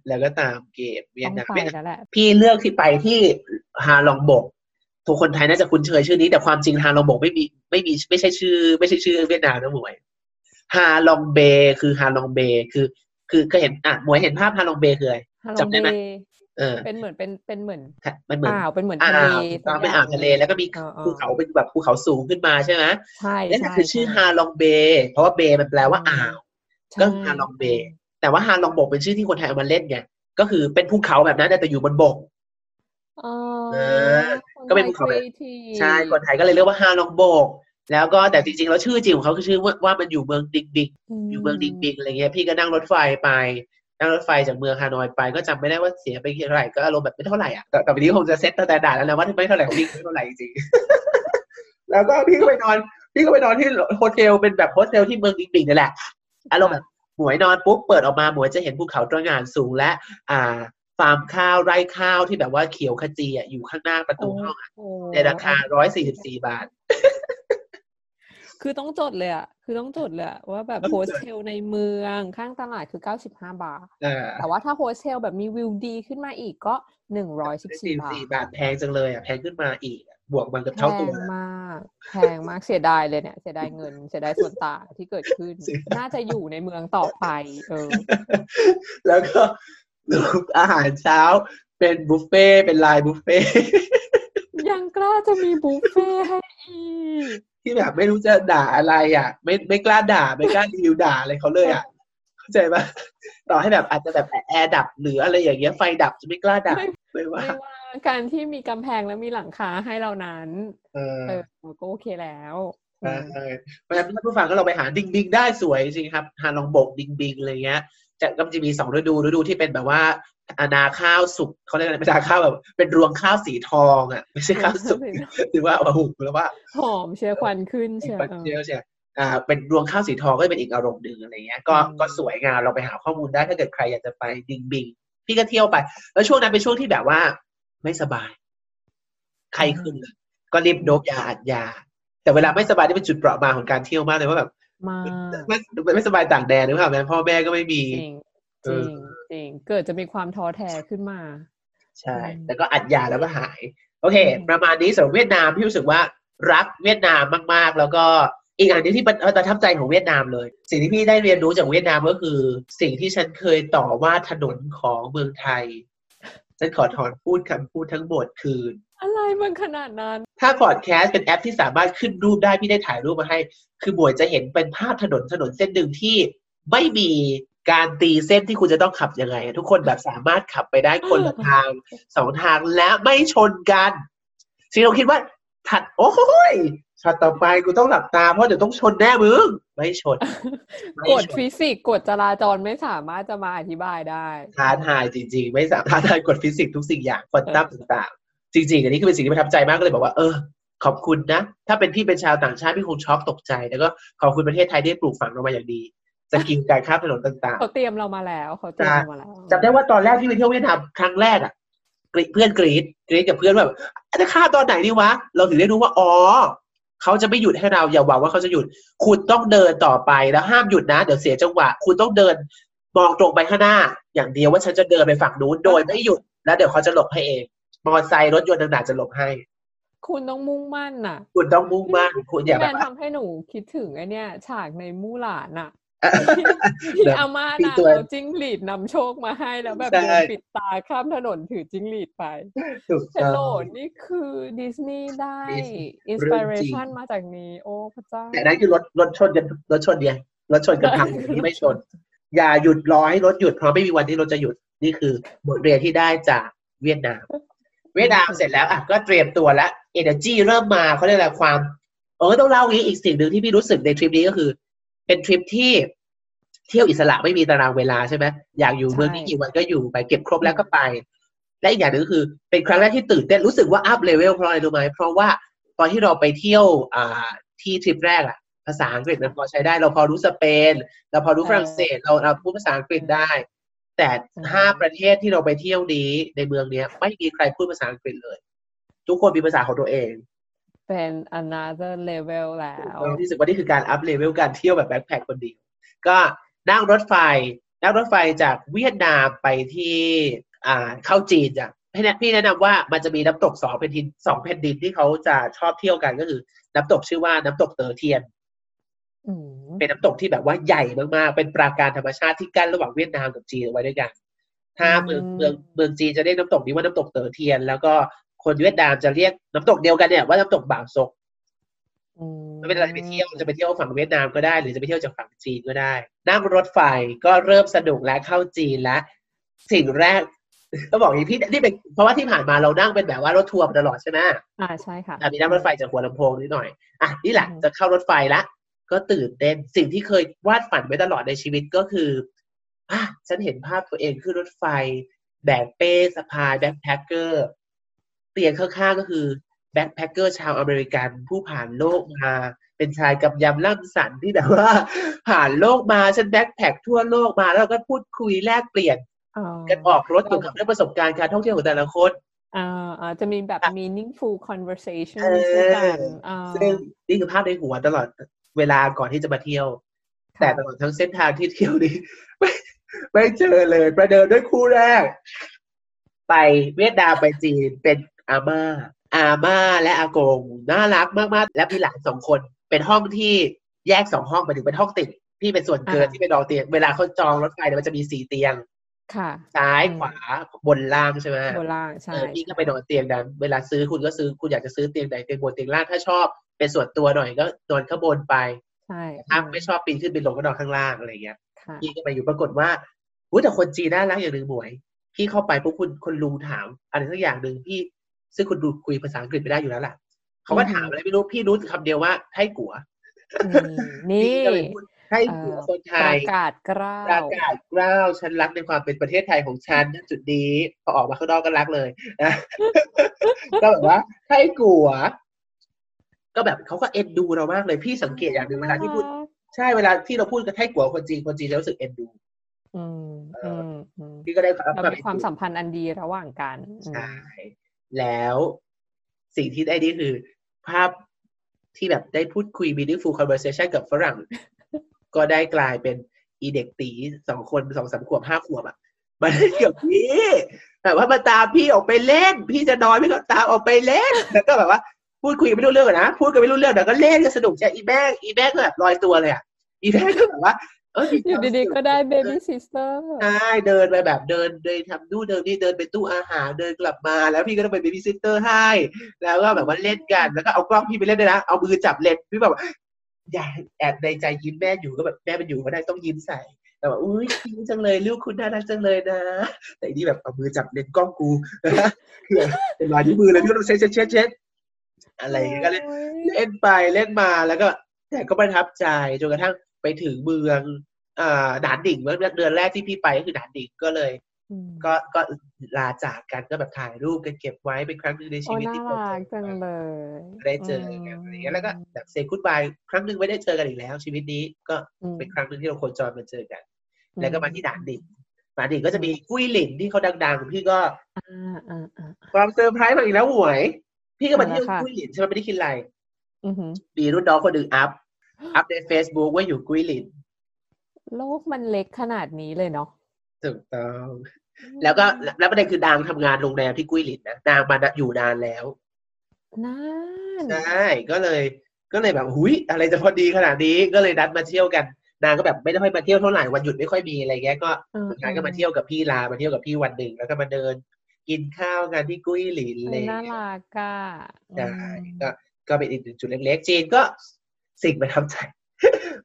แล้วก็ตามเกมเวีย
ต้
ด
อง
นาม
ไป
เวียดนาม
แล้วแหละ
พี่เลือกที่ไปที่ฮาลองบกทุกคนไทยน่าจะคุ้นเคยชื่อนี้ แต่ความจริงฮาลองบกไม่มีไม่มีไม่ใช่ชื่อ ไม่ใช่ชื่อเวียดนามนะหมวยฮาลองเบ คือฮาลองเบ คือ คือเคยเห็นอะหมวยเห็นภาพฮาลองเบคืออะไร
ฮาล
จำ
อง
ได้
เบ
ไหม
ย์
เออ
เป็นเหมือนเป็นเป็นเหมือน
มันเหมือน
อ่าวเป็นเหมือน
อ่า
ทะเล
วถูกต้องเป็นอ่าวทะเลแล้วก็มี
เออเออ
ภูเขาเป็นแบบภูเขาสูงขึ้นมาใช่ไหม
ใช่
นั่น
ใช่
คือชื่อ
ใฮา
ลองเบเพราะว่าเบมันแปลว่าอ่าว
ใช่
ก็ฮาลองเบแต่ว่าฮาลองบกเป็นชื่อที่คนไทยเอามาเล่นไงก็คือเป็นภูเขาแบบนั้นแต่อยู่บนบก
อ๋อ
เออก็เป็นภูเขาแบบ
ครีเอทีฟ
ใช่คนไทยก็เลยเรียกว่าฮาลองบก แล้วก็แต่จริงๆแล้วชื่อจริงของเขาคือชื่อว่าว่ามันอยู่เมืองนิงห์บิงห์อยู่เมืองนิงห์บิงห์อะไรเงี้ยพี่ก็นั่งรถไฟไป นั่งรถไฟจากเมืองฮานอยไป ก็จำไม่ได้ว่าเสียไปเท่าไหร่ก็อารมณ์แบบไม่เท่าไหร่อะแต่แต่วันนี้คงจะเซ็ตตั้งแต่ด่าแล้วนะว่าไม่เท่าไหร่ของพี่ไม่เท่าไหร่จริงๆแล้วก็พี่ก็ไปนอน พี่ก็ไปนอนที่โฮสเทลเป็นแบบโฮสเทลที่เมืองนิงห์บิงห์นี่แหละอารมณ์แบบหมวยนอนปุ๊บเปิดออกมาหมวยจะเห็นภูเขาตระหง่านสูงและอ่าฟาร์มข้าวไร่ข้าวที่แบบว่าเขียวขจีอะอยู่ข้างหน้าประตูห้องอะ
โอ้
ในราคาร้อยสี่สิบสี่บาท
คือต้องจดเลยอะคือต้องจดเลยอะว่าแบบ
ต้องจด
โฮสเทลในเมืองข้างตลาดคือเก้าสิบห้าบาท
อ่า
แต่ว่าถ้าโฮสเทลแบบมีวิวดีขึ้นมาอีกก็หนึ่งร้อยสิบสี่บาท
สี่บาทแพงจังเลยอะแพงขึ้นมาอีกอะบวกมันกับ
แพ
เท่าตัว
งมาก แพงมากเสียดายเลยเนี่ยเสียดายเงินเสียดายส่วนต่างที่เกิดขึ้น
เสียดาย
น่าจะอยู่ในเมืองต่อไปเออ
แล้วก็อาหารเช้าเป็นบุฟเฟ่ต์เป็นลายบุฟเฟ่ต์
ยังกล้าจะมีบุฟเฟ่ให้อีก
ที่แบบไม่รู้จะด่าอะไรอะ ไม่ไม่กล้าด่าไม่กล้ารีวิวด่าอะไรเขาเลยอะเข้าใจปะต่อให้แบบอาจจะแบบแอร์ดับหรืออะไรอย่างเงี้ยไฟดับจะไม่กล้าด่า
ไม่
เลยว่า
ไม่ว่าการที่มีกำแพงและมีหลังคาให้เรานั้น
เออ
เออก็โอเคแล้วอื
ใช่
ม
เพราะฉะนั้นท่านผู้ฟังก็ลองไปหาดิงดิงได้สวยจริงครับหาลองบกดิงดิงอะไรเงี้ย จะก็จะมีสองฤดูฤดูที่เป็นแบบว่าอานาข้าวสุกเขาเรียกอะไรเป็นนาข้าวแบบ เป็นรวงข้าวสีทองอะไม่ใช่ข้าวสุกหรือว่าเอามาหุงแล้วว่า
หอมเชียร์ควันขึ้น
อีก
เชียร์
ปัน
เออ
เดียวใช่อ่าเป็นรวงข้าวสีทองก็จะเป็นอีกอารมณ์หนึ่งอะไรเงี้ยก็
อืม
ก็สวยงามเราไปหาข้อมูลได้ถ้าเกิดใครอยากจะไปดิงบิงพี่ก็เที่ยวไป แล้วช่วงนั้นเป็นช่วงที่แบบว่า ไม่สบาย ใครขึ้นเลยก็รีบโดบยาอัดยา แต่เวลาไม่สบายนี่เป็นจุดเปราะบางของการเที่ยวมากเลยว่าแบบ
มาก
ไม่ไม่สบายต่างแดนหรือเปล่าแม่พ่อแม่ก็ไม่มี
จริง
เอ
จริ
อ
งจริงเกิดจะมีความท้อแท้ขึ้นมา
ใช่
อืม
แล้วก็อัดยาแล้วก็หาย โอเค
อืม
ประมาณนี้สำหรับเวียดนามพี่รู้สึกว่ารักเวียดนามมาก ๆ แล้วก็อีกอย่างหนึงที่ประประทับใจของเวียดนามเลย สิ่งที่พี่ได้เรียนรู้จากเวียดนามก็คือ สิ่งที่ฉันเคยต่อว่าถนนของเมืองไทย ฉันขอถอนพูดคำพูดทั้งหมดคืน
อะไรมันขนาดนั้น
ถ้าพอดแคสต์เป็นแอปที่สามารถขึ้นรูปได้พี่ได้ถ่ายรูปมาให้ คือบวยจะเห็นเป็นภาพถนนถนนเส้นหนึ่งที่ไม่มีการตีเส้นที่คุณจะต้องขับยังไงอะทุกคนแบบสามารถขับไปได้คนละทางสองทางและไม่ชนกันสิ่งที่เราคิดว่าถัดโอ้ย ช็อตต่อไปกูต้องหลับตาเพราะเดี๋ยวต้องชนแน่มึงไม่ชนไม่
กฎ
ชน
ฟิสิกส์กฎจราจรไม่สามารถจะมาอธิบายได้
ท้าทายจริง ๆ ไม่สามารถท้าทายกฎฟิสิกส์ทุกสิ่งอย่างควอนตัมต่างๆ จริงๆอันนี้คือเป็นสิ่งที่ประทับใจมากก็เลยบอกว่าเออขอบคุณนะ ถ้าเป็นพี่เป็นชาวต่างชาติพี่คงช็อกตกใจ แล้วก็ขอบคุณประเทศไทยที่ปลูกฝังเรามาอย่างดี skill การข้ามถนนต่าง
เขาเตรียมเรามาแล้วเขาเตรียมเรามาแล้ว
ๆจำได้ว่าตอนแรกที่ไปเที่ยวเวียดนามครั้งแรกอะกรี๊ดเพื่อนกรีดกรีดกับเพื่อนว่าแบบจะข้ามตอนไหนดีวะ เราถึงได้รู้ว่าอ๋อ เขาจะไม่หยุดให้เราอย่าหวังว่าเขาจะหยุด คุณต้องเดินต่อไปแล้วห้ามหยุดนะ เดี๋ยวเสียจังหวะ คุณต้องเดินมองตรงไปข้างหน้า อย่างเดียวว่าฉันจะเดินไปฝั่งนู้นโดยไม่หยุด แล้วเดี๋ยวเขาจะหลบให้เองมอเตอร์ไซค์รถยนต์ต่างๆจะหลบให้
คุณต้องมุ่งมั่นน่ะ
คุณต้องมุ่งมั่นคุณอย่า
แม
แบบ
น
ว่า
ทำให้หนูคิดถึงไอเนี่ยฉากในมู่หลานน่ะ
แบ
ที่
บ
อาม่า
มี
นาง
ตัว
เอาจิ้งหรีดนำโชคมาให้แล้วแบบ
ใช่
เดินปิดตาข้ามถนนถือจิ้งหรีดไป
ถูก
เฮล
ต้
โหล
อง
นี่คือดิสนีย์ได้
ดิสนีย์
อินส
เรื่
ปิ
อง
เร
จริง
ชันมาจากนี้ โอ้พระเจ้า
แต่นั่นคือรถรถชนกันรถชนเนี่ยรถชนกันพังที่ไม่ชน อย่าหยุดรอให้รถหยุดเพราะไม่มีวันที่รถจะหยุดนี่คือบทเรียนที่ได้จากเวียดนาม เวียดนามเสร็จแล้วอะก็เตรียมตัวแล้ว energy เริ่มมาเขาเรียกอะไรความเออต้องเล่างี้อีกสิ่งหนึ่งที่พี่รู้สึกในทริปนี้ก็คือ เป็นทริปที่ เที่ยวอิสระไม่มีตารางเวลาใช่ไหมอยากอยู่เมืองนี้
ใช่
กี่วันก็อยู่ไปเก็บครบแล้วก็ไป และอีกอย่างหนึ่งก็คือ เป็นครั้งแรกที่ตื่นเต้นรู้สึกว่า up level เพราะอะไรรู้ไหมเพราะว่าตอนที่เราไปเที่ยวอ่าที่ทริปแรกอะภาษาอังกฤษมันพอใช้ได้ เราพอรู้สเปน เราพอรู้ฝรั่งเศสเราเราพูดภาษาอังกฤษได้ แต่ห้าประเทศที่เราไปเที่ยวนี้ในเมืองเนี้ย ไม่มีใครพูดภาษาอังกฤษเลย ทุกคนมีภาษาของตัวเอง
เป็น another level แล้ว
เรารู้สึกว่านี่คือการ up level การเที่ยวแบบ backpack คนเดียวก็ นั่งรถไฟ นั่งรถไฟจากเวียดนามไปที่อ่าเข้าจีนจ้ะพี่แนะพี่แนะนำว่ามันจะมีน้ำตกสองแผ่นดินสองแผ่นดินที่เขาจะชอบเที่ยวกันก็คือ น้ำตกชื่อว่าน้ำตกเต๋อเทียน
อืม
เป็นน้ำตกที่แบบว่าใหญ่มากๆ เป็นปราการธรรมชาติที่กั้นระหว่างเวียดนามกับจีนเอาไว้ด้วยกัน ถ้าเมืองเมืองเมืองจีนจะเรียกน้ำตกนี้ว่าน้ำตกเต๋อเทียน แล้วก็คนเวียดนามจะเรียกน้ำตกเดียวกันเนี่ยว่าน้ำตกบ๋านซก
อืม
ไม่เป็นไรไปเที่ยวจะไปเที่ยวฝั่งเวียดนามก็ได้ หรือจะไปเที่ยวจากฝั่งจีนก็ได้ นั่งรถไฟก็เริ่มสนุกและเข้าจีนแล้วสิ่งแรกก็บอกอย่างนี้พี่นี่เป็นเพราะว่าที่ผ่านมาเรานั่งเป็นแบบว่ารถทัวร์มาตลอดใช่ไหม
อ่าใช่ค่ะ
อะมีนั่งรถไฟจากหัวลำโพงนิดหน่อยอะนี่แหละ
อืม
จะเข้ารถไฟละ ก็ตื่นเต้นสิ่งที่เคยวาดฝันไว้ตลอดในชีวิตก็คืออะฉันเห็นภาพตัวเองขึ้นรถไฟ แบกเป้สะพาย backpacker เตียงข้างๆก็คือ backpacker ชาวอเมริกันผู้ผ่านโลกมา เป็นชายกำยำล่ำสันที่แบบว่า ผ่านโลกมาฉัน backpack ทั่วโลกมาแล้วเราก็พูดคุยแลกเปลี่ยน
อ๋อ
กันออกรถเกี่ยวกับเรื่องประสบการณ์การท่องเที่ยวของแต่ละคน
อ่าอ่าจะมีแบบ
อะ
meaningful conversation
เออ
ด้วยกันอ่า
ซึ่งนี่คือภาพในหัวตลอดเวลาก่อนที่จะมาเที่ยว
ค่ะ
แต่ตลอดทั้งเส้นทางที่เที่ยวนี้ไม่ไม่เจอเลยประเดิมด้วยคู่แรก ไปเวียดนามไปจีนเป็นอาม่า อาม่าและอากงน่ารักมากๆ และพี่หลานสองคน เป็นห้องที่แยกสองห้องไปถึงเป็นห้องติดพี่เป็นส่วนเกินที่ไปนอนเตียง เวลาเขาจองรถไฟเนี่ยมันจะมีสี่เตียง
ค่ะ
ซ้าย
อืม
ขวาบนล่างใช่ไหม
โบราณใช่
เออพี่ก็ไปนอนเตียงนั้นเวลาซื้อคุณก็ซื้อคุณอยากจะซื้อเตียงไหนเตียงบนเตียงล่างถ้าชอบ เป็นส่วนตัวหน่อยก็นอนข้างบนไป
ใช่
ถ้าไม่ชอบปีนขึ้นปีนลงก็นอนข้างล่างอะไรเงี้ย
ค่ะ
พี่ก็ไปอยู่ปรากฏว่าอุ้ยแต่คนจีนน่ารักอย่างหนึ่งหมวย พี่เข้าไปปุ๊บคุณคนลุงถามอะไรสักอย่างหนึ่งพี่ ซึ่งคุณดูคุยภาษาอังกฤษไม่ได้อยู่แล้วล่ะเขาก็ถามอะไรไม่รู้พี่รู้คำเดียวว่าไทยกัว
นี่
พี่
นี่
ก็เลยพูดไทยกัวคนไท
ป
ย
ระกาศกล้า
ประ
ว
กาศกล้าวฉันรักในความเป็นประเทศไทยของฉันณจุดนี้พอออกมาข้างนอกก็รักเลยนะก็แบบว่าไทยกัวก็แบบเขาก็เอ็นดูเรามากเลยพี่สังเกตอย่างหนึ่งเวลาที่พูดใช่เวลาที่เราพูดกับไทยกัวคนจีนคนจีนจะรู้สึกเอ็นดู
อืมอืมอืม
พี่ก็ได้รับ
เรา
ความ
มี
เอ็น
ความ
ดู
สัมพันธ์อันดีระหว่างกันอืม
ใช่ แล้วสิ่งที่ได้นี่คือ ภาพที่แบบได้พูดคุย meaningful conversation กับฝรั่ง ก็ได้กลายเป็นอีเด็กตีสองคนสองสามขวบห้าขวบอะมาเล่นกับพี่แบบว่ามาตามพี่ออกไปเล่น พี่จะนอนพี่ก็ตามออกไปเล่น แล้วก็แบบว่าพูดคุยไม่รู้เรื่องนะพูดกันไม่รู้เรื่องแต่ก็เล่นกันสนุกใช่อีแม่อีแม่ก็แบบลอยตัวเลยอะอีแม่ก็แบบว่า เออมี
อยู่ดีๆก็ได้
ความสุข
baby sister
ใช่เดินไปแบบเดินเดินทำนู่นเดินนี่เดินไปตู้อาหารเดินกลับมา แล้วพี่ก็ต้องไป babysitter ให้ แล้วก็แบบว่าเล่นกันแล้วก็เอากล้องพี่ไปเล่นด้วยนะเอามือจับเล่นพี่แบบว่าอย่าแอบในใจยิ้มแม่อยู่ก็แบบแม่มันอยู่ก็ได้ต้องยิ้มใส่แต่ว่าอุ้ยยิ้มจังเลยลูกคุณน่ารักจังเลยนะ แต่อันนี่แบบเอามือจับเล่นกล้องกูคือเป็นรอยนิ้วมือเลยพี่ก็ต้องเช็ดเช็ดเช็ดเช็ดอะไรอย่างเงี้ยก็เล่น
โอ้ย
เล่นไปเล่นมาแล้วก็ แต่ก็ประทับใจจนกระทั่ง ไปถึงเมืองอ่าด่านดิ่งเมื่อเดือนแรกที่พี่ไปก็คือด่านดิ่งก็เลย
อืม
ก็ก็ลาจากกันก็แบบถ่ายรูปกันเก็บไว้เป็นครั้งหนึ่งใน
โอ้
ชีวิต
น่า
ที่
รักจังเลย
ได้เจอกันอะไรอย่างเงี้ยแล้วก็แบบ say goodbye ครั้งหนึ่งไม่ได้เจอกันอีกแล้ว ชีวิตนี้ก็
อืม
เป็นครั้งหนึ่งที่เราโคจรมาเจอกัน
อื
แล้วก็มาที่หนานหนิงหนานหนิงก็จะมีกุ้ยหลินที่เขาดังๆพี่ก็
อ่าอ่าอ่า
ความเซอร์ไพรส์มาอีกแล้วหมวย พี่ก็มา
เอาละ
เที่ยว
ค่ะ
กุ้ยหลินใช่ไหมไม่ได้คิดอะไร
อือหือ
มีรุ่นน้องคนหนึ่งอัพ อัพใน Facebook ว่าอยู่กุ้ยหลิน
โลกมันเล็กขนาดนี้เลยเนาะ
ถูกต้อง แล้วก็แล้วประเด็นคือนางทำงานโรงแรมที่กุ้ยหลินนะนางมาอยู่นานแล้ว
นั่น
ใช่ก็เลย ก็เลยแบบหุยอะไรจะพอดีขนาดนี้ก็เลยนัดมาเที่ยวกันนางก็แบบไม่ได้ค่อยมาเที่ยวเท่าไหร่วันหยุดไม่ค่อยมีอะไรเงี้ยก็
เออ
สุดท้ายก็มาเที่ยวกับพี่ลามาเที่ยวกับพี่วันหนึ่งแล้วก็มาเดิน กินข้าวกันที่กุ้ยหลิน
เอ
เล
อยน่ารักอะ
ใช่
อืม
ก็ก็เป็นอีกหนึ่งจุดเล็กๆจีนก็ สิ่งประทับใจ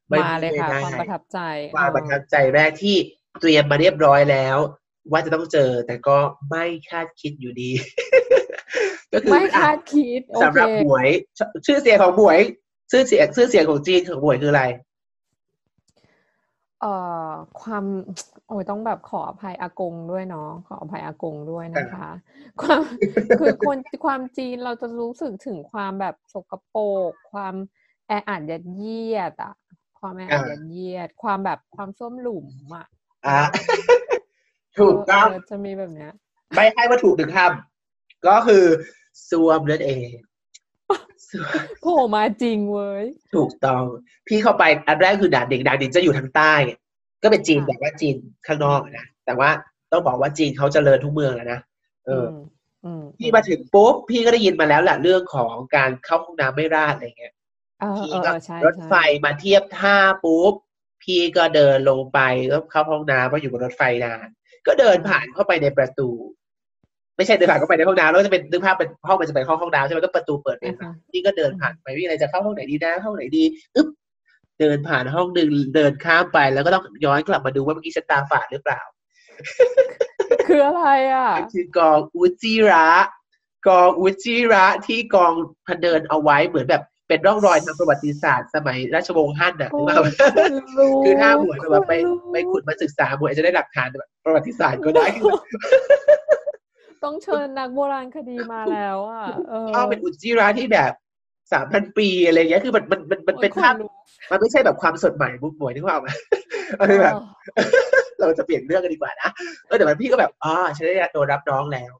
ไมา
เลยค่ะ
ไได้
ความประทับใจ
ความประทับใจแรกที่เตรียมมาเรียบร้อยแล้ว ว่าจะต้องเจอแต่ก็ไม่คาดคิดอยู่ดี ก็คือ
ไม่คาดคิดโอ
สำ
เค
หรับหมวยชชื่อเสียงของหมวยชื่อเสียงชื่อเสียงของจีนของหมวยคืออะไร
เอ่อความโอ้ยต้องแบบขออภัยอากงด้วยเนาะขออภัยอากงด้วยนะคะ ความคือคนความจีนเราจะรู้สึกถึงความแบบสกปรกความ แออัดยัดเยียดอะความแออัด
อ่า
ยัดเยียด ความแบบความส้วมหลุมอะ
อะถูกต้อง
เจะมีแบบเนี้ย
ไม่ให้ว่าถูกหนึ่งคำก็คือซวมนั่นเองซวม
โผล่มาจริงเว้ย
ถูกต้อง พี่เข้าไปอันแรกคือด่านเด็กด่านเด็กจะอยู่ทางใต้ ก็เป็นจีน
ค่ะ
แบบว่าจีนข้างนอกนะแต่ว่าต้องบอกว่าจีนเขาเจริญทุกเมืองแล้วนะเอออ
มอืม
พี่มาถึงปุ๊บพี่ก็ได้ยินมาแล้วแหละเรื่องของการเข้าห้องน้ำไม่ราดอะไรเงี้ย
เออ
พี่
เออ
ก็
เออใช่
รถไฟ
ใช่
มาเทียบท่าปุ๊บ พี่ก็เดินลงไปแล้วเข้าห้องน้ำเพราะอยู่บนรถไฟนาน ก็เดินผ่านเข้าไปในประตู ไม่ใช่เดินผ่านเข้าไปในห้องน้ำแล้วก็จะเป็นนึกภาพเป็นห้องมันจะเป็นห้องห้องน้ำใช่ไหมก็ประตูเปิดเป็น
อ่าฮะ
พี่ก็เดินผ่านไปพี่อะไรจะเข้าห้องไหนดีนะห้องไหนดีอึ๊บเดินผ่านห้องหนึ่งเดินข้ามไปแล้วก็ต้องย้อนกลับมาดูว่าเมื่อกี้ฉันตาฝาดหรือเปล่า
คืออะไรอะ
คือกองอุจิระกองอุจิระที่กองพเดินเอาไว้เหมือนแบบ เป็นร่องรอยทางประวัติศาสตร์สมัยราชวงศ์ฮั่นน่ะ
โอ้
นึก
ย
ภาพไหม
คุณรู้
คือถ้าหมวยแบบไป
คุณรู้
ไปขุดมาศึกษาหมวยอาจจะได้หลักฐานแบบประวัติศาสตร์ก็ได้คือแบบ
ต้องเชิญนักโบราณคดีมาแล้วอะเออ
อ้าวเป็นอุจิระที่แบบสามพันปีอะไรเงี้ยคือมันมันมันมันเป็น
โอ้ย
ภาพ
ขนลุก
มันไม่ใช่แบบความสดใหม่บุ๊กหมวยนึกภาพออกไหมมันเป็นแบบ
เออ
เราจะเปลี่ยนเรื่องกันดีกว่านะเออแต่มันพี่ก็แบบอ่าฉันได้โดนรับน้องแล้วพี่ก็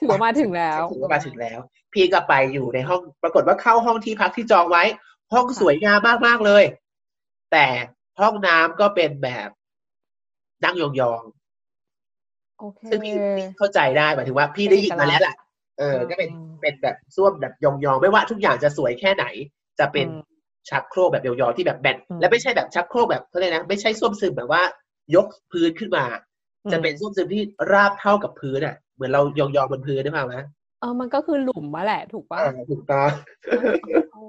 ถือว่ามาถึงแล้ว
ถือว่ามาถึงแล้ว พี่ก็ไปอยู่ในห้อง ปรากฏว่าเข้าห้องที่พักที่จองไว้ ห้องสวยงามมากๆเลย แต่ห้องน้ำก็เป็นแบบนั่งยอง
โอเค
ๆซึ่งพี่พี่เข้าใจได้หมายถึงว่าพี่ได้ยินมาแล้วแหละเออ ก็เป็น
อืม
เป็นแบบส้วมแบบยองๆ ไม่ว่าทุกอย่างจะสวยแค่ไหน จะเป็น
อืม
ชักโครกแบบยองๆที่แบบแบน
อืม
และไม่ใช่แบบชักโครกแบบเขาเรียกนะไม่ใช่ส้วมซึมแบบว่า ยกพื้นขึ้นมา จะเป็นส้วมซึมที่ราบเท่ากับพื้นอะ เหมือนเรายองๆบนพื้นได้ไหมไหม
เออมันก็คือหลุมมาแหละถูกปะ
อ่าถูกต้อง
โอ้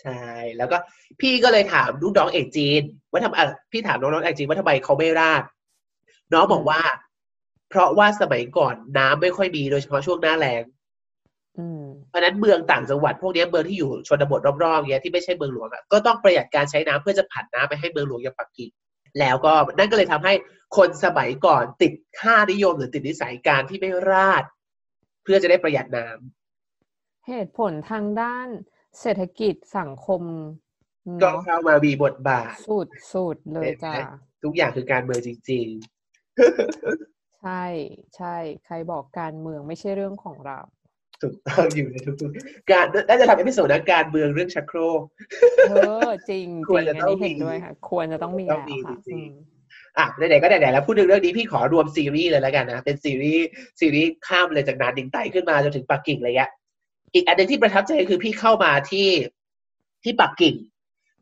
ใช่ แล้วก็พี่ก็เลยถามลูกน้องเอกจีน ว่าทำอะพี่ถามน้องๆเอกจีนว่าทำไมเขาไม่ราด น้องบอกว่า เพราะว่าสมัยก่อนน้ำไม่ค่อยมีโดยเฉพาะช่วงหน้าแล้ง
อืม
เพราะฉะนั้นเมืองต่างจังหวัดพวกเนี้ยเมืองที่อยู่ชนบทรอบๆเงี้ยที่ไม่ใช่เมืองหลวงอะก็ต้องประหยัดการใช้น้ำเพื่อจะผันน้ำไปให้เมืองหลวงอย่างปักกิ่ง แล้วก็นั่นก็เลยทำให้คนสมัยก่อนติดค่านิยมหรือติดนิสัยการที่ไม่ราด เพื่อจะได้ประหยัดน้ำ
เหตุผลทางด้านเศรษฐกิจสังคม
ก็
เนาะ
เข้ามามีบทบาท
สุดสุดเลย
เห็นไหม
จ้ะ
ทุกอย่างคือการเมืองจริง
ใช่ใช่ ใครบอกการเมืองไม่ใช่เรื่องของเรา
ๆ ถูกต้องอยู่ในทุกๆการน่าจะทำ episode นะการเมืองเรื่องชักโครก
เออจริงจ
ควร
ริง
จะ
อันนี้
ต้องมี
เห็นด้วยค่ะ ควรจะต้องมี
ต้
แล้
อง
ว
มี
ค่ะ
จริง
อืม
อะไหนๆก็ไหนๆแล้วพูดถึงเรื่องนี้พี่ขอรวมซีรีส์เลยแล้วกันนะเป็นซีรีส์ซีรีส์ข้ามเลยจากหนานหนิงไต่ขึ้นมาจนถึงปักกิ่งเลยอะอีกอันหนึงที่ประทับใจคือพี่เข้ามาที่ที่ปักกิ่ง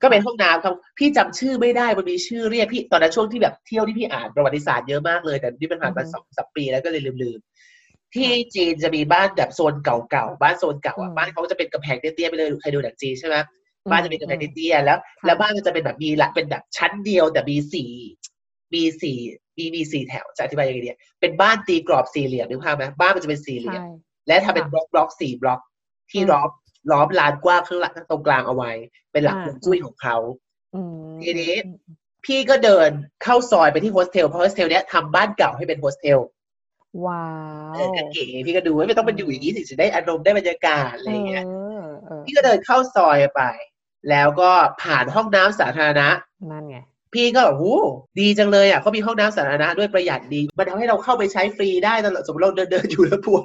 ก็เป็นห้องน้ำครับพี่จำชื่อไม่ได้มันมีชื่อเรียกพี่ตอนนั้นช่วงที่แบบเที่ยวที่พี่อ่านประวัติศาสตร์เยอะมากเลยแต่นี่มันผ่านมา
อือฮึ
สองสามปีแล้วก็เลยลืมๆ ที่จีนจะมีบ้านแบบโซนเก่าๆบ้านโซนเก่า
อื
อะ
ม
บ้านเขาก็จะเป็นกำแพงเตี้ยๆไปเลยใครดูหนังจีนใช่ไหม
อืม
บ้านจะเป็นกำแพงเตี้ยๆแล้ว
ค่ะ
แล้วบ้านก็จะเป็นแบบมีละเป็นแบบชั้นเดียวแต่มีสี่มีสี่มีมีสี่แถวจะอธิบายยังไงดีเป็นบ้านตีกรอบสี่เหลี่ยมนึกภาพไหมบ้านมันจะเป็นสี่เหลี่ยม
ใช่
และทำเป็น
ค่ะ
บล็อกบล็อกสี่บล็อกที่
อืม
ล้อมล้อมลานกว้างข้างหลังตรงกลางเอาไว้ เป็นหลัก
อ่า
ฮวงจุ้ยของเขา
อืม
ทีนี้พี่ก็เดินเข้าซอยไปที่โฮสเทลเพราะโฮสเทลเนี้ยทำบ้านเก่าให้เป็นโฮสเทล
ว้า
เอ
ว
อก็เก๋พี่ก็ดูว่าไม่ต้องเป็นอยู่อย่างนี้ถึงจะได้อารมณ์ได้บรรยากาศอะไรอย่างเงี้ย
เออเออ
พี่ก็เดินเข้าซอยไป แล้วก็ผ่านห้องน้ำสาธารณะ
นั่นไง
พี่ก็แบบโอ้ดีจังเลยอะเขามีห้องน้ำสาธารณะด้วยประหยัดดี มันทำให้เราเข้าไปใช้ฟรีได้ตลอดสมมติเราเดินเดินอยู่แล้วปวด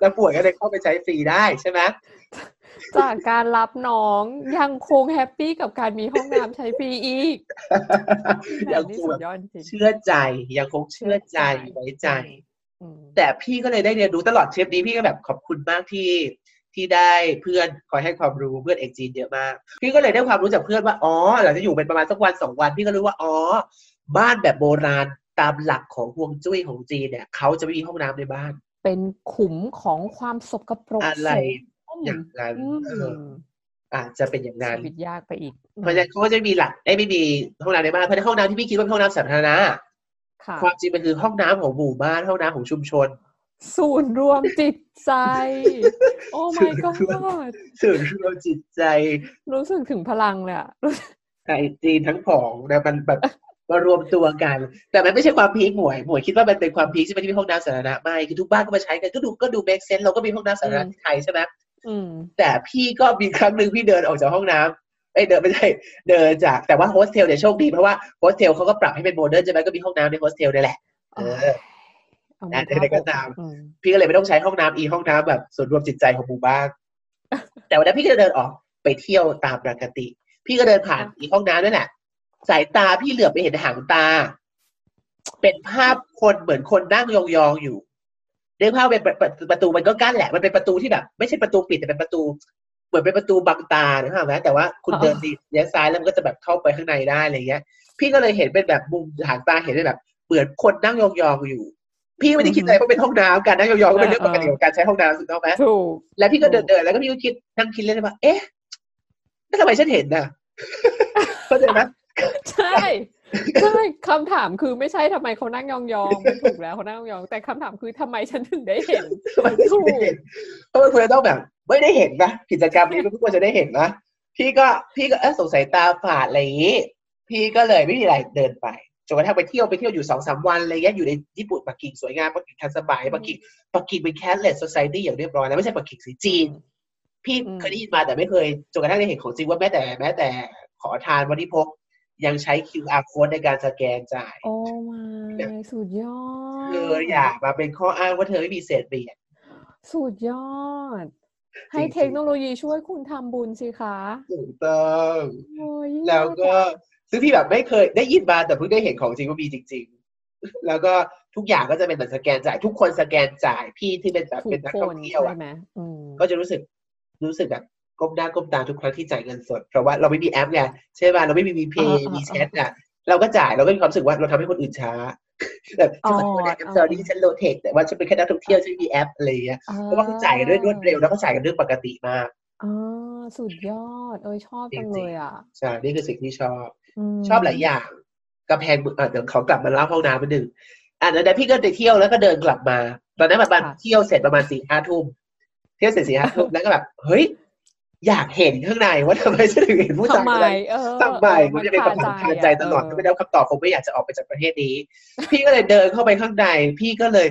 แล้วปวดก็เลยเข้าไปใช้ฟรีได้ใช่ไหม
จากการรับน้องยังคงแฮปปี้กับการมีห้องน้ำใช้ฟรีอีก
ยัง
นี่
คง
สุ
แบ
ด
บ
ยอดจริง
เชื่อใจยังคงเชื่อใจไว้ใจ
อือืม
แต่พี่ก็เลยได้เรียนรู้ตลอดทริปนี้พี่ก็แบบขอบคุณมากที่ที่ได้เพื่อนคอยให้ความรู้เพื่อนเอกจีนเยอะมาก พี่ก็เลยได้ความรู้จากเพื่อนว่าอ๋อหลังจากอยู่เป็นประมาณสักวันสองวัน พี่ก็รู้ว่าอ๋อบ้านแบบโบราณตามหลักของฮวงจุ้ยของจีนเนี่ยเขาจะไม่มีห้องน้ำในบ้าน
เป็นขุมของความสกปรก
อะไร
โสม
อย่างนั้น
อืม
เอออาจจะเป็นอย่างนั้น
ชีวิตยากไปอีก
เพราะฉะนั้นเขาก็จะมีหลักไอ้ยไม่มีห้องน้ำในบ้านเพราะฉะนั้นห้องน้ำที่พี่คิดว่าเป็นห้องน้ำสาธารณะ
ค่ะ
ความจริงมันคือห้องน้ำของหมู่บ้านห้องน้ำของชุมชน
ศูนย์รวมจิตใจ โอ้ my
ศูนย์รวม
god
ส่วนรวมจิตใจ
รู้สึกถึงพลังเลยอะรู้สึก
ไทยจีนทั้งผองนะมันแบบมารวมตัวกัน แต่มันไม่ใช่ความ peak หมวยหมวยคิดว่ามันเป็นความ peak ใช่ไหมที่มีห้องน้ำสาธารณะไม่คือทุกบ้านก็มาใช้กันก็ดูก็ดู make sense เราก็มีห้องน้ำสาธารณะที่ไทยใช่ไหม
อืม
แต่พี่ก็มีครั้งหนึ่งพี่เดินออกจากห้องน้ำ เอ้ยเดินไม่ใช่เดินจากแต่ว่าโฮสเทลเนี่ยโชคดีเพราะว่าโฮสเทลเขาก็ปรับให้เป็น modern ใช่ไหมก็มีห้องน้ำในโฮสเทลนี่แหละเออ
เอา
นะ
มือ
ใดๆก็ตาม
อืม
พี่ก็เลยไม่ต้องใช้ห้องน้ำอีห้องน้ำแบบส่วนรวมจิตใจของหมู่บ้านแต่วันนั้นพี่ก็เดินออกไปเที่ยวตามปกติ พี่ก็เดินผ่านอีห้องน้ำนั่นแหละสายตาพี่เหลือบไปเห็นหางตา เป็นภาพคนเหมือนคนนั่งยองๆอยู่เรื่องภาพเป็นประประประตูมันก็กั้นแหละ มันเป็นประตูที่แบบ ไม่ใช่ประตูปิดแต่เป็นประตู เหมือนเป็นประตูบังตานะครับนะแต่ว่าคุณเดินดีเลี้ยวซ้ายแล้วมันก็จะแบบเข้าไปข้างในได้อะไรเงี้ย พี่ก็เลยเห็นเป็นแบบมุมหางตาเห็นเป็นแบบเหมือนคนนั่งยองๆอยู่ พี่ไม่ได้คิดอะไรว่าเป็นห้องน้ำการนั่งยองๆก็เป็นเรื่องปกติของการใช้ห้องน้ำถูกต้องไหม
ถูก
แล้วพี่ก็เดินเดินๆแล้วก็พี่ก็คิดนั่งคิดเล่นว่าเอ๊ะแล้วทำไมฉันเห็นน่ะเข้าใจไหม
ใช่ ใช่คำถามคือไม่ใช่ทำไมเขานั่งยองๆมันถูกแล้วเขานั่งยองๆแต่คำถามคือทำไมฉันถึงได้เห็น
ทำไมฉันไม่เห็นเพราะมันควรจะต้องแบบ ไม่ได้เห็นนะกิจกรรมนี้มันควรจะได้เห็นนะพี่ก็พี่ก็เออสงสัยตาฝาดอะไรอย่างนี้ พี่ก็เลยไม่มีอะไรเดินไปจนกระทั่งไปเที่ยวไปเที่ยวอยู่สองสามวันอะไรเงี้ยอยู่ในญี่ปุ่นปักกิ่งสวยงามปักกิ่งทันสมัยปักกิ่งปักกิ่งเป็น cashless society อย่างเรียบร้อยแล้วไม่ใช่ปักกิ่งสีจีน พี่
อืม
เคยได้ยินมาแต่ไม่เคยจนกระทั่งได้เห็นของจริงว่าแม้แต่แม้แต่ขอทานวันที่พก ยังใช้ QR code ในการสแกนจ่าย
โอ้มาสุดยอด
เธออย่ามาเป็นข้ออ้างว่าเธอไม่มีเศษเหรียญ
สุดยอด ให้
จริงๆ
เทคโนโลยีช่วยคุณทำบุญสิคะ
ถูกต้อง
โอ้ย
แล้วก็
ยอดอะ
ซึ่งพี่แบบไม่เคยได้ยินมาแต่เพิ่งได้เห็นของจริงว่ามีจริง ๆ แล้วก็ทุกอย่างก็จะเป็นแบบสแกนจ่าย ทุกคนสแกนจ่ายพี่ที่เป็นแบบ
ทุ
เป็น
ก
นัก
ค
ท่อนงเที่ยว
ใช่
อะ
ไหมอืม
ก็จะรู้สึกรู้สึกแบบ ก้มหน้าก้มตาทุกครั้งที่จ่ายเงินสด เพราะว่าเราไม่มีแอปไงใช่ป่ะเราไม่มี VP
อ่าอ่า
มีแชทอะเราก็จ่ายเราก็มีความรู้สึกว่าเราทำให้คนอื่นช้าแบบ
อ๋อ
ฉันขอโทษนะ I'm
อ๋อ
sorry ฉันโลเทคแต่ว่าฉันเป็นแค่นักท่องเที่ยวฉันไม่มีแอปอะไรอย่างเงี้ยเพราะว่าเขาจ่ายกันด้วยรวดเร็วแล้วก็จ่ายกันเรื่องปกติมาก
อ่าสุดยอดเอ้ยชอบจัง
จริ
เล
งๆ
ยอะ
ใช่นี่คือสิ่งที่ชอบ
ม
ชอบหลายอย่างกำแพงเมืองอะเดี๋ยวเขากลับมาเล่าห้องน้ำไปหนึ่งอะแล้วเดี๋ยวพี่ก็ไปเที่ยวแล้วก็เดินกลับมา ตอนนั้นประมาณเที่ยวเสร็จประมาณสี่ห้าทุ่มเที่ยวเสร็จสี่ห้าทุ่มแล้วก็แบบเฮ้ย อยากเห็นข้างในว่าทำไมฉันถึงเห็นผู้ชาย
ทำไม
คนนั้น
เออ
ทำไม
เออ
มันจะเป็นคำถามคาใจตลอด
เไม่
ได้คำตอบผมไม่อยากจะออกไปจากประเทศนี้ พี่ก็เลยเดินเข้าไปข้างใน พี่ก็เลย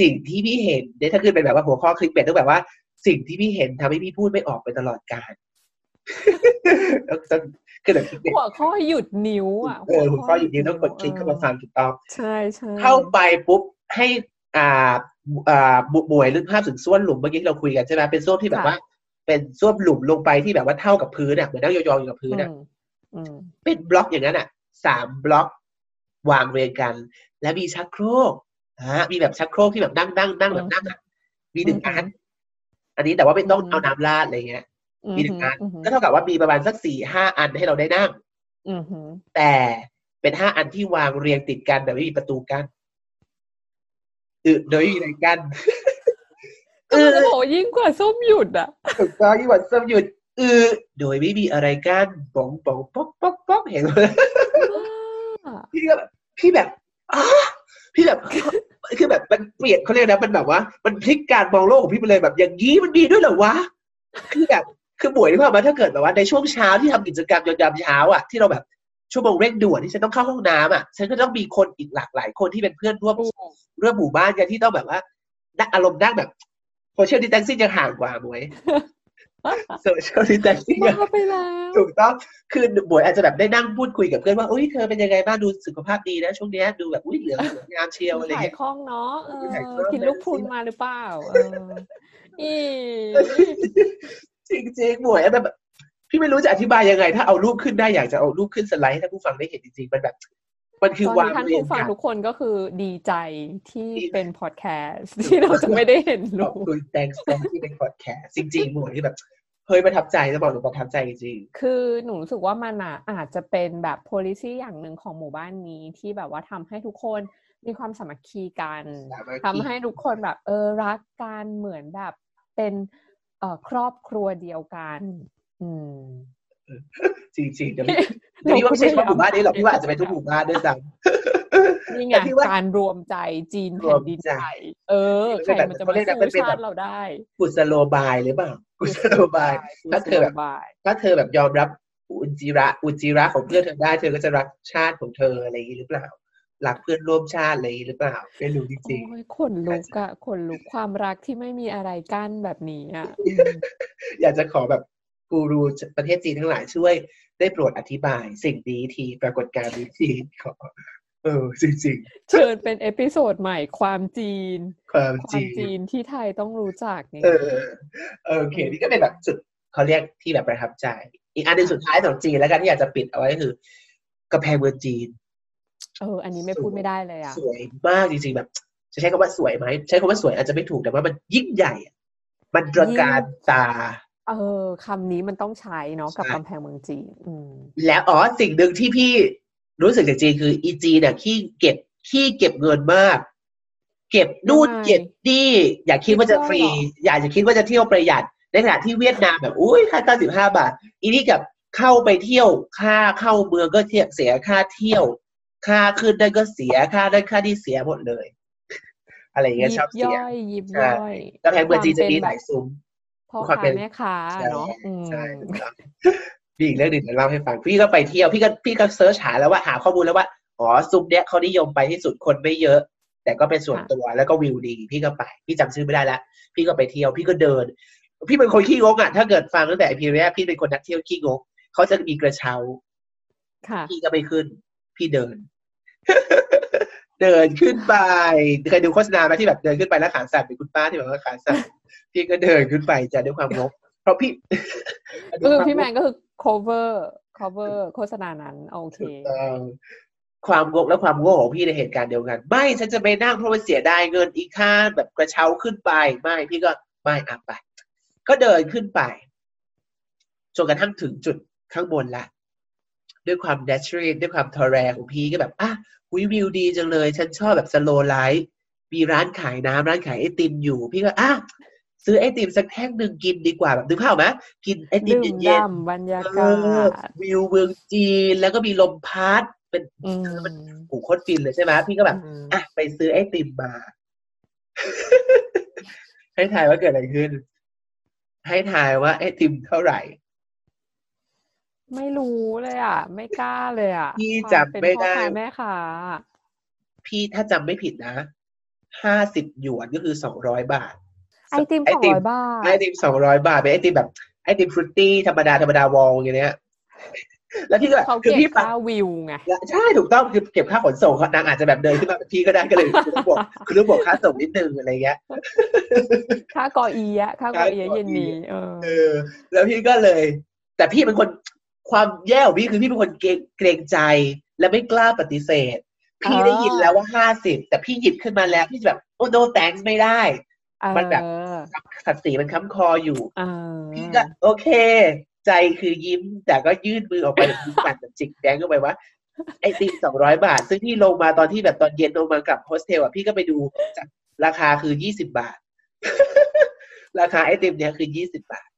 สิ่งที่พี่เห็นเนี่ยถ้าขึ้นเป็นแบบว่าหัวข้อคลิกเบ็ดต้องแบบว่าสิ่งที่พี่เห็นทำให้พี่พูดไม่ออกไปตลอดกาลต้องต้องคือแบบคลิกเบ็ด
หัวข้อหยุดนิ้วอะ
เออหัวข้ออยู่นี้ต้องกดคลิกเข้ามาฟังถูกต้อง
ใช่ใช่
เข้าไปปุ๊บให้อ่าอ่าบุหมวยลึกภาพถึงส้วมหลุมเมื่อกี้ที่เราคุยกันใช่ไหมเป็นส้วมที่แบบว่า เป็นส้วมหลุมลงไปที่แบบว่าเท่ากับพื้นอะเหมือนนั่งยองๆอยู่กับพื้นอะ
อืมอืม
เป็นบล็อกอย่างนั้นอะสามบล็อกวางเรียงกัน แล้วมีชักโครกฮะมีแบบชักโครกที่แบบนั่งนั่งนั่งแบบนั่งอะมีหนึ่งอันอันนี้แต่ว่าไม่ต้องเอาน้ำราดอะไรเงี้ย มีหนึ่งอัน
อืม
ก็เท่ากับว่ามีประมาณสักสี่ห้าอันให้เราได้นั่ง
อืมอืม
แต่เป็นห้าอันที่วางเรียงติดกันแบบไม่มีประตูกั้นอึโดยไม่มีอะไรกั้น
ก็มันจะบอกว่ายิ่งกว่าส้มหยุดอะ
ถูกต้องที่วันสมหยุดอือโดยไม่มีอะไรกั้นป๋องป๋องป๊อกป๊อกป๊อกเห็นไหมพี่ก็แบบพี่แบบอ้าพี่แบบคือแบบมันเปลี่ยนเขาเรียกนะมันแบบว่า มันพลิกการมองโลกของพี่ไปเลยแบบอย่างนี้มันมีด้วยเหรอวะคือแบบคือหมวยที่ว่ามาถ้าเกิดแบบว่าในช่วงเช้าที่ทำกิจกรรมยามเช้าอะที่เราแบบชั่วโมงเร่งด่วนที่ฉันต้องเข้าห้องน้ำอะฉันก็ต้องมีคนอีกหลากหลายคนที่เป็นเพื่อนร่วมร่วมหมู่บ้านกันที่ต้องแบบว่านั่งอารมณ์นั่งแบบ social distancing ยังห่างกว่าหมวยโซเชียลดิสแทนซิ่ง
บ้าไปแล้ว
ถูกต้อง คือหมวยอาจจะแบบได้นั่งพูดคุยกับเพื่อนว่าอุ้ยเธอเป็นยังไงบ้างดูสุขภาพดีนะ ช่วงเนี้ยดูแบบอุ้ยเหลืองสวยงามเชียวอะไร
ถ่าย
เงี้ย
คล่องเนาะเอ
ถ่ายคล่
อ
อง
กิน
นะ
ลูกพรุนมาหรือเปล่าเอออี
จริงจริงๆหมวยแต่แบบพี่ไม่รู้จะอธิบายยังไง ถ้าเอารูปขึ้นได้อยากจะเอารูปขึ้นสไลด์ให้ท่านผู้ฟังได้เห็นจริงๆมันแบบ มันคือ
ตอน
วาง
นี้ท่าน
เรียน
ผู้ฟัง
กัน
ทุกคนก็คือดีใจที่
ที่
เป็นพอดแคสต์ที่เราจะไม่ได้เห็น
ขอบ
รูป
คุณ thanks thanks ที่เป็นพอดแคสต์จริงๆหมดที่แบบเฮ้ยประทับใจจะบอกหนูประทับใจจริง
คือหนูรู้สึกว่ามันอะอาจจะเป็นแบบ policy อย่างหนึ่งของหมู่บ้านนี้ที่แบบว่าทำให้ทุกคนมีความสามัคคีกัน
สามัคคี
ทำให้ทุกคนแบบเออรักกันเหมือนแบบเป็นเอ่อครอบครัวเดียวกัน อืม
จริงๆเดี๋ยวพี่เดี๋ยวพี่ว่าไม่ใช่เฉพาะหมู่บ้านนี้หรอกพี่ว่าอาจจะเป็นทุกหมู่บ้านด้วยซ้ำ
นี่ไง
แต่พี่ว่า
การรวมใจจีน
ร
แผ่
วนม
ดิน
ใจ
ไทยเออใครมันจะ
เขา
มา
เรียกนะ
สู้
เป็นแบบ
ชาติเราได้
กุศโลบายหรือเปล่ากุศโลบายถ้าเธอแบบ
กุศโลบาย
ถ้าเธอแบบยอมรับอุจจิระอุจจิระของเพื่อนเธอได้เธอก็จะรักชาติของเธออะไรอย่างนี้หรือเปล่ารักเพื่อนร่วมชาติอะไรอย่างนี้หรือเปล่าไม่รู้จริง
โอ้ยขนลุกอะขนลุกความรักที่ไม่มีอะไรกั้นแบบนี้อะอืม
ๆอยากจะขอแบบ กูรูประเทศจีนทั้งหลายช่วยได้โปรดอธิบายสิ่งนี้ทีปรากฏการณ์นี้ทีขอเออจริง
เชิญเป็น episode ใหม่ความจีน
ๆความ
ควา
จี
ม
น
จีนที่ไทยต้องรู้จักนี่
เออโอเคนี่ก็เป็นแบบจุดเขาเรียกที่แบบประทับใจ อีกอันหนึ่งสุดท้ายของจีนแล้วกันที่อยากจะปิดเอาไว้ก็คือกำแพงเมืองจีน
เออ อันนี้ไม่พูดไม่ได้เลยอะ
สวยมากจริงๆแบบ จะใช้คำว่าสวยไหมใช้คำว่าสวยอาจจะไม่ถูกแต่ว่ามันยิ่งใหญ่อะมันตระการตา
เออคำนี้มันต้องใช้เนาะกับ
ใช่
กำแพงเมืองจีนอืม
แล้วอ๋อสิ่งหนึ่งที่พี่รู้สึกจากจีนคืออีจีนเนี่ยขี้เก็บขี้เก็บเงินมาก เก็บนู่น
ทำไม
เก็บนี่อย่าคิดว่าจะฟรี
เที่ยวเหรอ
อย่าจะคิดว่าจะเที่ยวประหยัดในขณะที่เวียดนามแบบอุ้ยค่าเก้าสิบห้าบาท อีนี่กับเข้าไปเที่ยวค่าเข้าเมืองก็เที่ยวเสียค่าเที่ยว ค่าขึ้นนั่นก็เสียค่านั่นค่าที่เสียหมดเลย อะไรอย่างเงี้ยช
ยิ
อบบเสีย
ย่อยยิบ
ใช่
ย่อย
กำแพงเมืองจีนจะมีหลายซุ้ม
พ่อ
ความ
ค้า
เป็น
แม่ค้าเนาะอืม
ใช่ถูกต้องมีอีกเรื่องหนึ่งเดี๋ยวเล่าให้ฟังพี่ก็ไปเที่ยวพี่ก็พี่ก็ search หาแล้วว่าหาข้อมูลแล้วว่าอ๋อซุ้มเนี้ยเขานิยมไปที่สุดคนไม่เยอะ แต่ก็เป็นส่วนตัวแล้วก็วิวดีพี่ก็ไป พี่จำชื่อไม่ได้แล้วพี่ก็ไปเที่ยว พี่ก็เดิน พี่เป็นคนขี้งกอะถ้าเกิดฟังตั้งแต่ EP แรกพี่เป็นคนนักเที่ยวขี้งกเขาจะมีกระเช้า
ค่ะ
พี่ก็ไม่ขึ้น พี่เดิน เดินขึ้นไปเคยดูโฆษณาไหมที่แบบเดินขึ้นไปแล้วขาสั่นเป็นคุณป้าที่แบบว่าขาสั่นพี่ก็เดินขึ้นไปจะด้วยความงกเพราะพี่
ก็คือพี่แมนก็คือ cover cover โฆษณานั้นโอเค
ถูกต้องความงกและความโง่ของพี่ในเหตุการณ์เดียวกัน ไม่ฉันจะไปนั่งเพราะมันเสียดายเงินอีกค่าแบบกระเช้าขึ้นไปไม่พี่ก็ไม่อะไป ก็เดินขึ้นไปจนกระทั่งถึงจุดข้างบนละ ด้วยความ n a t u r a l ด้วยความทอแรของพี่ก็แบบอะวิวิวดีจังเลย ฉันชอบแบบ slow life มีร้านขายน้ำร้านขายไอติมอยู่ พี่ก็อะซื้อไอติมสักแท่งหนึ่งกินดีกว่าแบบนึกภาพออกไหมกินไอติม
ดื่ม
เย็น
ด่ำบรรยา
ๆเอกาอ
ศ
วิวเมืองจีนแล้วก็มีลมพัดเป็น
อืม
โอ้โหโคตรฟินเลยใช่ไหมพี่ก็แบบ
อืม
อะไปซื้อไอติมมา ให้ทายว่าเกิดอะไรขึ้น ให้ทายว่าไอติมเท่าไหร่
ไม่รู้เลยอะ ไม่กล้าเลยอะ
พี่
ความ
จำไม่ได้
เป็นพ่อค้าแม่ค้า
พี่ถ้าจำไม่ผิดนะห้าสิบหยวนก็คือสองร้อยบาท
ไอติมสองร้อยบาท
ไอติมสองร้อยบาทเป็นไอติมแบบไอติมฟรุตตี้ธรรมดาธรรมดาวอลอย่างเนี้ยแล้วพี่ก็แบบ
เขา
คือ
เก็บ
พี่ฟัง
ค่าวิวไง
ใช่ถูกต้องคือเก็บค่าขนส่งเขานางอาจจะแบบเดินขึ้นมาเป็นพี่ก็ได้ก็เลยคุณต้องบวกคุณต้องบวกค่าส่งนิดนึงอะไรเงี้ย
ค่ากออีอะค่ากออี
ค่ากออี
เย็นนี้เออ
เออ แล้วพี่ก็เลย แต่พี่เป็นคน ความแย่ของพี่คือพี่เป็นคนเกรงเกรงใจ และไม่กล้าปฏิเสธ พี่
อ๋อ
ได้ยินแล้วว่าห้าสิบแต่พี่หยิบขึ้นมาแล้วพี่จะแบบโอ้ no thanks ไม่ได้ มันแบบ
เออ
ศักดิ์ศรีมันค้ำคออยู่
เออ
พี่ก็โอเค ใจคือยิ้ม แต่ก็ยื่นมือออกไปมีปั่นแบบจิกแดงเข้าไปว่าไอติมสองร้อยบาท ซึ่งพี่ลงมาตอนที่แบบตอนเย็นลงมากลับโฮสเทลอะพี่ก็ไปดูจากราคาคือยี่สิบบาท ราคาไอติมเนี้ยคือยี่สิบบาท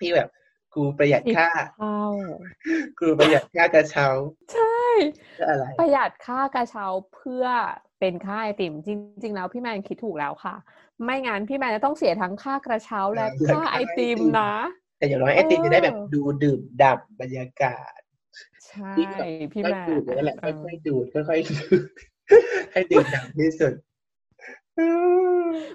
พี่แบบ กูประหยัดค่า
เข้า
กูประหยัดค่ากระเช้า
ใช่
เพื่ออะไร
ประหยัดค่ากระเช้าเพื่อเป็นค่าไอติมจริง ๆ แล้วพี่แมนคิดถูกแล้วค่ะ ไม่งั้นพี่แมนจะต้องเสียทั้งค่ากระเช้าและ
และ
ค่า
ค่า
ไอ
ไอติ
ติม
ม
นะ
แต่อย่างน้อยไอติมจะได้แบบ
เออ
ดูดื่มด่ำบรรยากาศ
ใช่
พี่ก็
พี่
ค่อย
แมน
ดูดนั่นแหละ
เออ
ค่อยๆดูดค่อยๆดูดให้ดื่มด่ำที่สุด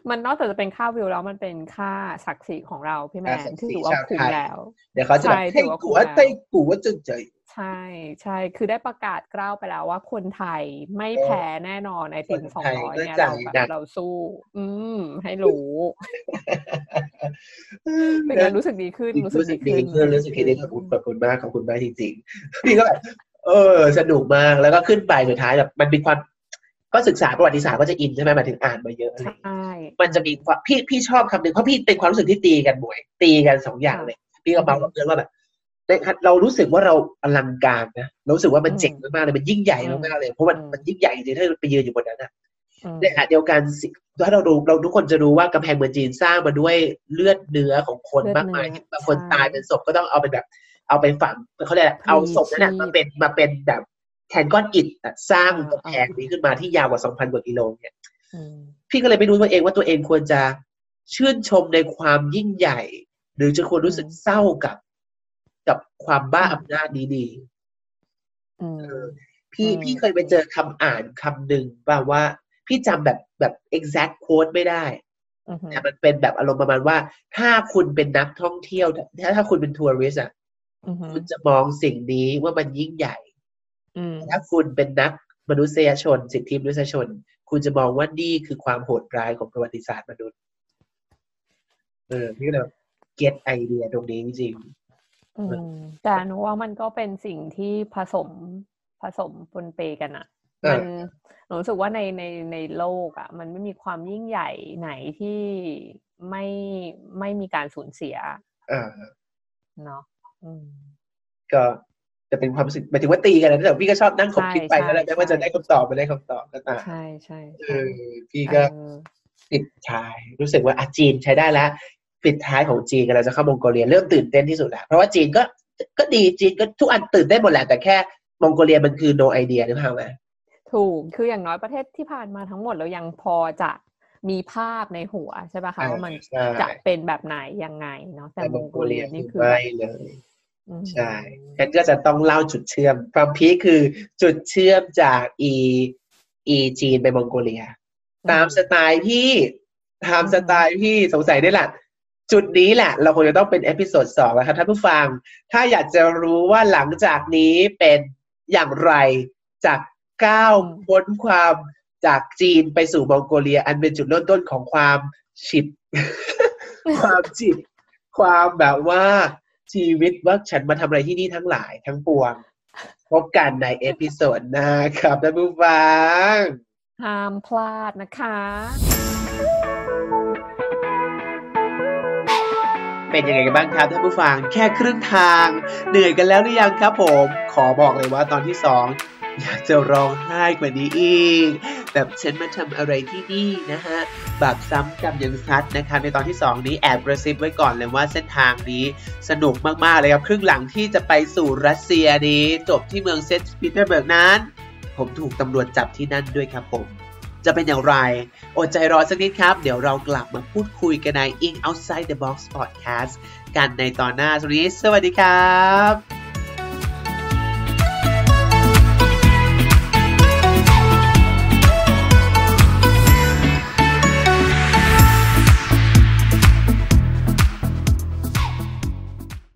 มันนอกจากจะเป็นค่าวิวแล้วมันเป็นค่าศักดิ์ศรีของเราพี่แม
ค่านศักดิ์ศรี
ที่ถือว่า
ชาว
คุ้ม
ไทย
แล้ว
เดี๋ยวเขาจะแบบ
ใช่
ให้
ถือว่า
กู
คุ้ม
ว่า
แล้ว
ให้กูว่าจึงใจ
ใช่ใช่คือได้ประกาศกล้าวไปแล้วว่าคนไทยไม่
เออ
แพ้แน่นอนไอติม
คน
สอง
ไทย
ร้อย
ก็
เนี่ย
ใจ
เราแบ
หนั
บ
ก
เราสู้ อืม ให้รู้เป็นการรู้สึกดีขึ้นรู้สึก
รู้สึ
ดี
กดี
ขึ้น
ขึ้นรู้สึกดีขึ้นขอบคุณขอบคุณมากขอบคุณมากจริงๆพี่ก็แบบเออสนุกมากแล้วก็ขึ้นไปสุดท้ายแบบมันมีความ ก็ศึกษาประวัติศาสตร์ก็จะอินใช่ไหมหมายถึงอ่านมาเยอะอะไรอย่างเงี้ย
ใช่
มันจะมีความพี่พี่ชอบคำหนึ่งเพราะพี่เป็นความรู้สึกที่ตีกันบ่อย ตีกันสองอย่างเลย พี่ก็เมากับเพื่อนว่าแบบในเรารู้สึกว่าเราอลังการนะเรารู้สึกว่ามันเจ๋งมากๆเลยมันยิ่งใหญ่มากๆเลยเพราะมันมันยิ่งใหญ่จริงๆถ้าไปยืนอยู่บนนั้นอะ
อืม
ในขณะเดียวกันสิถ้าเราดูเราทุกคนจะรู้ว่ากำแพงเมืองจีนสร้างมาด้วยเลือดเนื้อของคนมากมายที่บางคนตายเป็นศพก็ต้องเอาเป็นแบบ เอาไปฝังเขาเรียกอะไรเอาศพนั้นนะมาเป็นมาเป็นแบบ แทนก้อนอิฐอะสร้างกำแพงนี้ขึ้นมาที่ยาวกว่า2,000กว่ากิโลเนี่ย
อืม
พี่ก็เลยไม่รู้ตัวเองว่าตัวเองควรจะชื่นชมในความยิ่งใหญ่ หรือจะควรรู้สึกเศร้ากับกับความบ้าอำนาจนี้ดี
อืม
พี่
อืม
พี่เคยไปเจอคำอ่านคำหนึ่งว่าว่า พี่จำแบบแบบ exact quote ไม่ได้
อืม
แต่มันเป็นแบบอารมณ์ประมาณว่า ถ้าคุณเป็นนักท่องเที่ยว ถ้าถ้าคุณเป็นทัวริสต์อะ
อืม
คุณจะมองสิ่งนี้ว่ามันยิ่งใหญ่
อืม
ถ้าคุณเป็นนักมนุษยชน สิทธิมนุษยชน คุณจะมองว่านี่คือความโหดร้ายของประวัติศาสตร์มนุษย์ เออพี่ก็เลยเก็ตไอเดียตรงนี้จริง
อืมแต่หนูว่ามันก็เป็นสิ่งที่ผสมผสมปนเปกันอะ
เออ
มันหนูรู้สึกว่าในในในโลกอะมันไม่มีความยิ่งใหญ่ไหนที่ไม่ไม่มีการสูญเสีย
ๆอ่า
เนาะอืม
ก็ จะเป็นความรู้สึกหมายถึงว่าตีกันนะแต่พี่ก็ชอบนั่งคบคิดไป
ใช่
แล้วแหละ
ใช่
แม้ว่าจะได้คำตอบไม่ได้คำตอบก็ตาม
ใช่ใช่
เอ
ใช่
อพี่ก็
เออ
ปิดท้ายรู้สึกว่าอาจีนใช้ได้แล้วปิดท้ายของจีนกันเราจะเข้ามองโกเลียเริ่มตื่นเต้นที่สุดแล้วเพราะว่าจีนก็ก็ดีจีนก็ทุกอันตื่นเต้นหมดแหละแต่แค่มองโกเลียมันคือ no idea หรือเปล่าไหม
ถูกคืออย่างน้อยประเทศที่ผ่านมาทั้งหมดเรายังพอจะมีภาพในหัวใช่ป่ะคะว่ามัน
ใช่
จะเป็นแบบไหนยังไงเนาะแต่
แต่
ม
ม
อ
องง
โก
โก
เลี
เลี
ย
ย
นี่
คือ
คือ
ไม่เลย
อืม
ใช่งั้นก็จะต้องเล่าจุดเชื่อมความพีคคือจุดเชื่อมจากอีอีจีนไปมองโกเลีย ตามสไตล์พี่ตามสไตล์พี่สงสัยได้แหละจุดนี้แหละ เราคงจะต้องเป็น episode สองแล้วครับท่านผู้ฟัง ถ้าอยากจะรู้ว่าหลังจากนี้เป็นอย่างไรจากก้าวพ้นความจากจีนไปสู่มองโกเลีย อันเป็นจุดเริ่มต้นของความฉิบความจิตความแบบว่า ชีวิตว่าฉันมาทำอะไรที่นี่ทั้งหลายทั้งปวง พบกันใน episode หน้าครับท่านผู้ฟัง
ห้ามพลาดนะคะ
เป็นยังไงกันบ้างครับท่านผู้ฟังแค่ครึ่งทาง เหนื่อยกันแล้วหรือยังครับผม ขอบอกเลยว่าตอนที่สอง อยากจะร้องไห้กว่านี้อีก แบบฉันมาทำอะไรที่นี่นะฮะแบบซ้ำจำยังซัดนะครับในตอนที่ 2 นี้แอบกระซิบไว้ก่อนเลยว่าเส้นทางนี้สนุกมากๆเลยครับ ครึ่งหลังที่จะไปสู่รัสเซียนี้ จบที่เมืองเซนต์ปีเตอร์เบิร์กนั้น ผมถูกตำรวจจับที่นั่นด้วยครับผมจะเป็นอย่างไร อดใจรอสักนิดครับ เดี๋ยวเรากลับมาพูดคุยกันใน In Outside the Box Podcast กันในตอนหน้าสวัสดีสวัสดีครับ